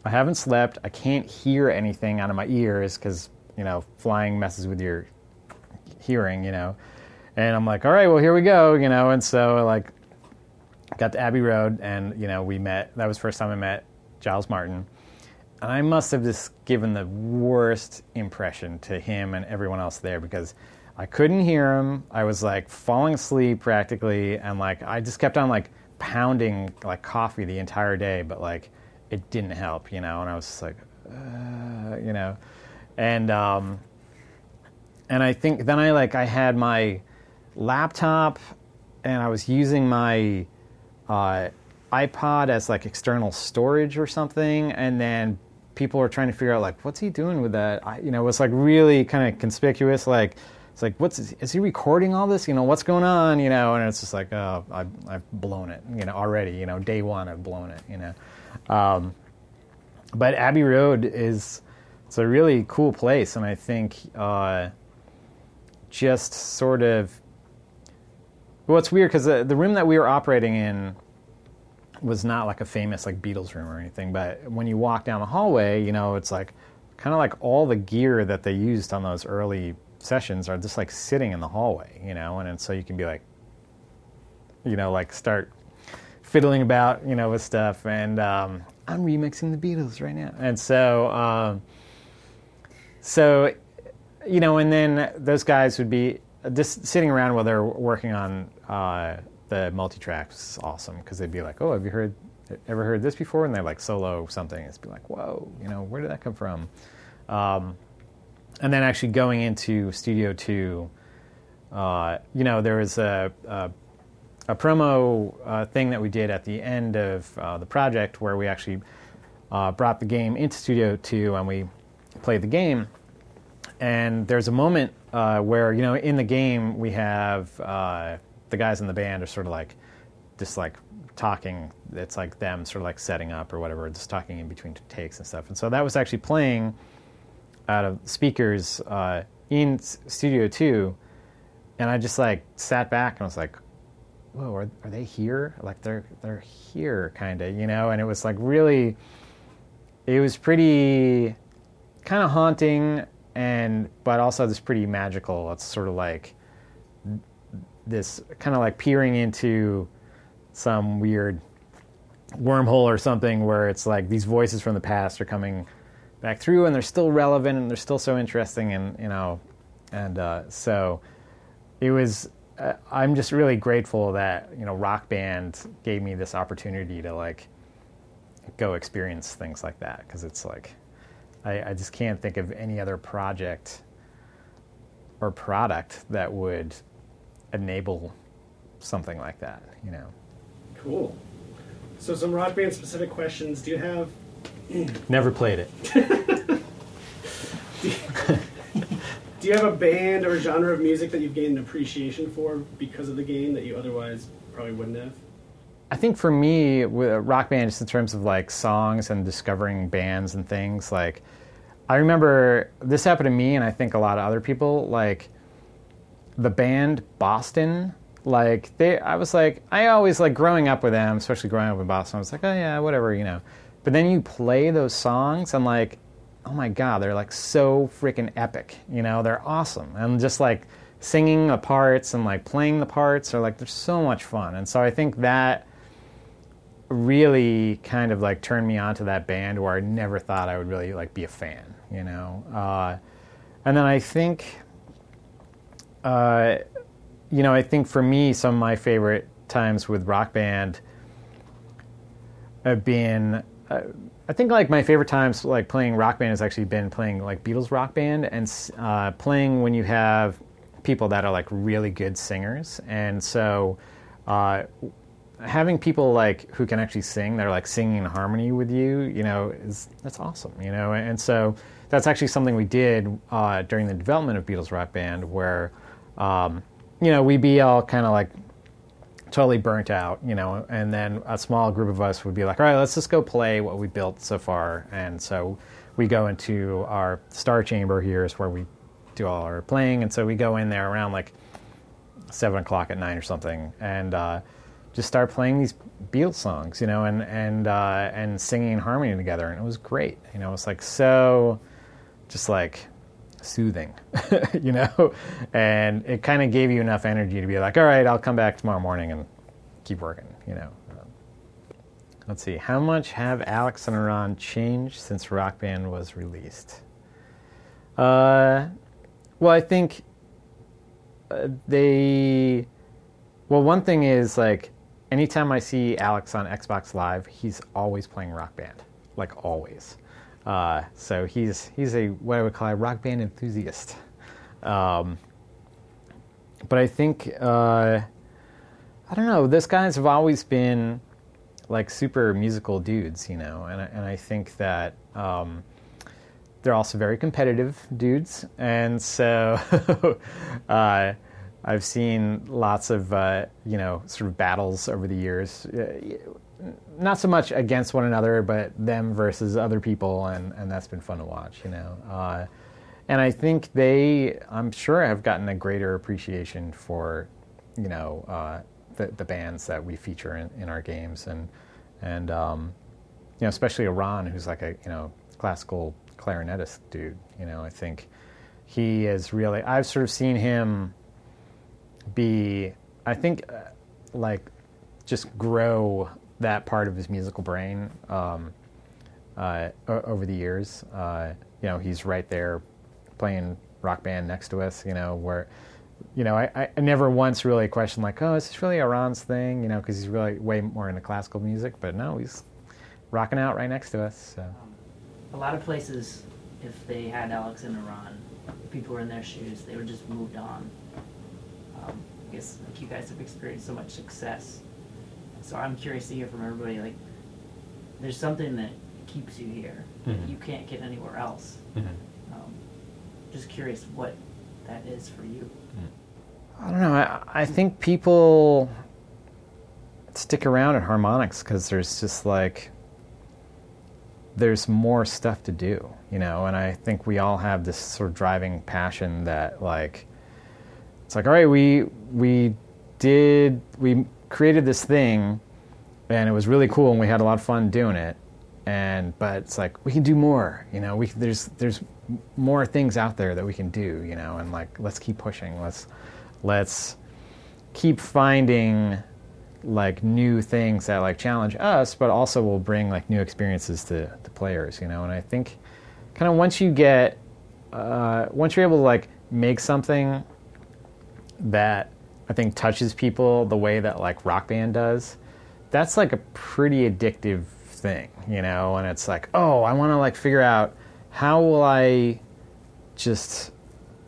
I haven't slept. I can't hear anything out of my ears because, you know, flying messes with your hearing, you know. And I'm like, all right, well, here we go, you know. And so, like, got to Abbey Road and, you know, we met. That was the first time I met Giles Martin. I must have just given the worst impression to him and everyone else there because I couldn't hear him. I was like falling asleep practically, and like I just kept on like pounding like coffee the entire day, but like it didn't help, you know. And I was just like, uh, you know, and um, and I think then I like I had my laptop, and I was using my uh, iPod as like external storage or something, and then people were trying to figure out like what's he doing with that. I, you know, it was like really kind of conspicuous. Like it's like what's is he recording all this? You know, what's going on? You know, and it's just like oh, I've, I've blown it. You know, already. You know, day one I've blown it. You know, um, but Abbey Road is it's a really cool place, and I think uh, just sort of well, it's weird because the, the room that we were operating in was not like a famous like Beatles room or anything, but when you walk down the hallway, you know, it's like kind of like all the gear that they used on those early sessions are just like sitting in the hallway, you know, and, and so you can be like, you know, like start fiddling about, you know, with stuff, and um, I'm remixing the Beatles right now, and so, um, so, you know, and then those guys would be just sitting around while they're working on uh, the multi-tracks is awesome because they'd be like, "Oh, have you heard ever heard this before?" And they like solo something. It's be like, "Whoa, you know, where did that come from?" Um, and then actually going into Studio Two, uh, you know, there was a a, a promo uh, thing that we did at the end of uh, the project where we actually uh, brought the game into Studio Two and we played the game. And there's a moment uh, where you know in the game we have uh, the guys in the band are sort of like just like talking. It's like them sort of like setting up or whatever, just talking in between takes and stuff. And so that was actually playing out of speakers uh, in Studio Two, and I just like sat back and was like, "Whoa, are, are they here? Like they're they're here, kind of, you know?" And it was like really, it was pretty kind of haunting and but also this pretty magical. It's sort of like this kind of like peering into some weird wormhole or something where it's like these voices from the past are coming back through and they're still relevant and they're still so interesting and you know and uh, so it was uh, i'm just really grateful that you know rock band gave me this opportunity to like go experience things like that because it's like I, I just can't think of any other project or product that would enable something like that you know Cool. So some rock band specific questions. Do you have never played it do you have a band or genre of music that you've gained an appreciation for because of the game that you otherwise probably wouldn't have? I think for me, with rock band, just in terms of like songs and discovering bands and things, like I remember this happened to me, and I think a lot of other people. Like the band Boston, like they, I was like, I always like growing up with them, especially growing up in Boston. I was like, oh yeah, whatever, you know. But then you play those songs, and like, oh my god, they're like so freaking epic, you know. They're awesome, and just like singing the parts and like playing the parts are like they're so much fun. And so I think that really kind of like turned me onto that band where I never thought I would really like be a fan, you know. Uh, and then I think, uh, you know, I think for me, some of my favorite times with rock band have been. Uh, I think like my favorite times like playing rock band has actually been playing like Beatles rock band and uh, playing when you have people that are like really good singers, and so. Uh, having people like who can actually sing they're like singing in harmony with you you know is that's awesome you know and so that's actually something we did uh, during the development of beatles rock band where um, you know we'd be all kind of like totally burnt out you know and then a small group of us would be like all right let's just go play what we built so far and so we go into our star chamber here is where we do all our playing and so we go in there around like seven o'clock at night or something and uh, just start playing these Beatles songs, you know, and and uh, and singing in harmony together, and it was great. You know, it's like so, just like soothing, you know, and it kind of gave you enough energy to be like, all right, I'll come back tomorrow morning and keep working, you know. Let's see, how much have Alex and Eran changed since Rock Band was released? Uh, well, I think uh, they. Well, one thing is like anytime I see Alex on Xbox Live, he's always playing Rock Band, like always. Uh, so he's he's a what I would call a Rock Band enthusiast. Um, but I think uh, I don't know. Those guys have always been like super musical dudes, you know, and I, and I think that. Um, they're also very competitive dudes, and so uh, I've seen lots of uh, you know sort of battles over the years, uh, not so much against one another, but them versus other people, and, and that's been fun to watch, you know. Uh, and I think they, I'm sure, have gotten a greater appreciation for you know uh, the the bands that we feature in, in our games, and and um, you know, especially Eran, who's like a you know classical clarinetist dude. You know, I think he is really. I've sort of seen him be. I think uh, like just grow that part of his musical brain um, uh, over the years. Uh, you know, he's right there playing rock band next to us. You know, where you know I, I never once really questioned like, oh, is this really Eran's thing? You know, because he's really way more into classical music. But no, he's rocking out right next to us. So. A lot of places, if they had Alex in Eran, if people were in their shoes, they would just moved on. Um, I guess like you guys have experienced so much success, so I'm curious to hear from everybody. Like, there's something that keeps you here that Mhm. you can't get anywhere else. Um, just curious what that is for you. I don't know. I, I think people stick around at Harmonix because there's just like there's more stuff to do, you know. And I think we all have this sort of driving passion that like it's like all right, we we did we created this thing and it was really cool and we had a lot of fun doing it. And but it's like we can do more you know? We there's there's more things out there that we can do you know? And like let's keep pushing. Let's let's keep finding like new things that like challenge us but also will bring like new experiences to, the players you know? And i think kind of once you get uh, once you're able to like make something that i think touches people the way that like rock band does that's like a pretty addictive thing, you know, and it's like, oh, I want to like figure out how will I just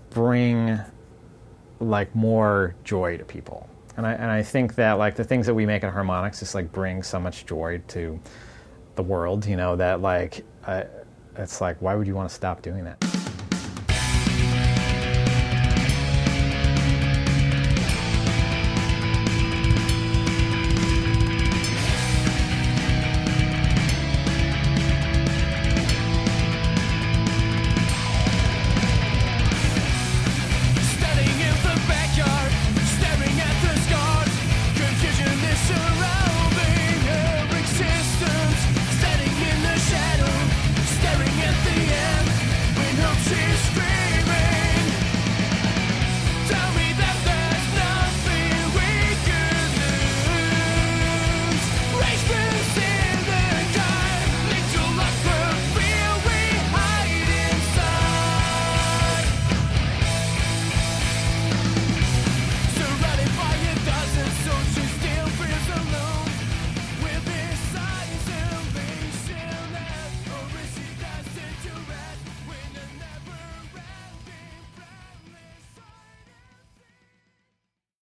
bring like more joy to people. And I and I think that like the things that we make at Harmonix just like bring so much joy to the world, you know, that like I, it's like why would you want to stop doing that?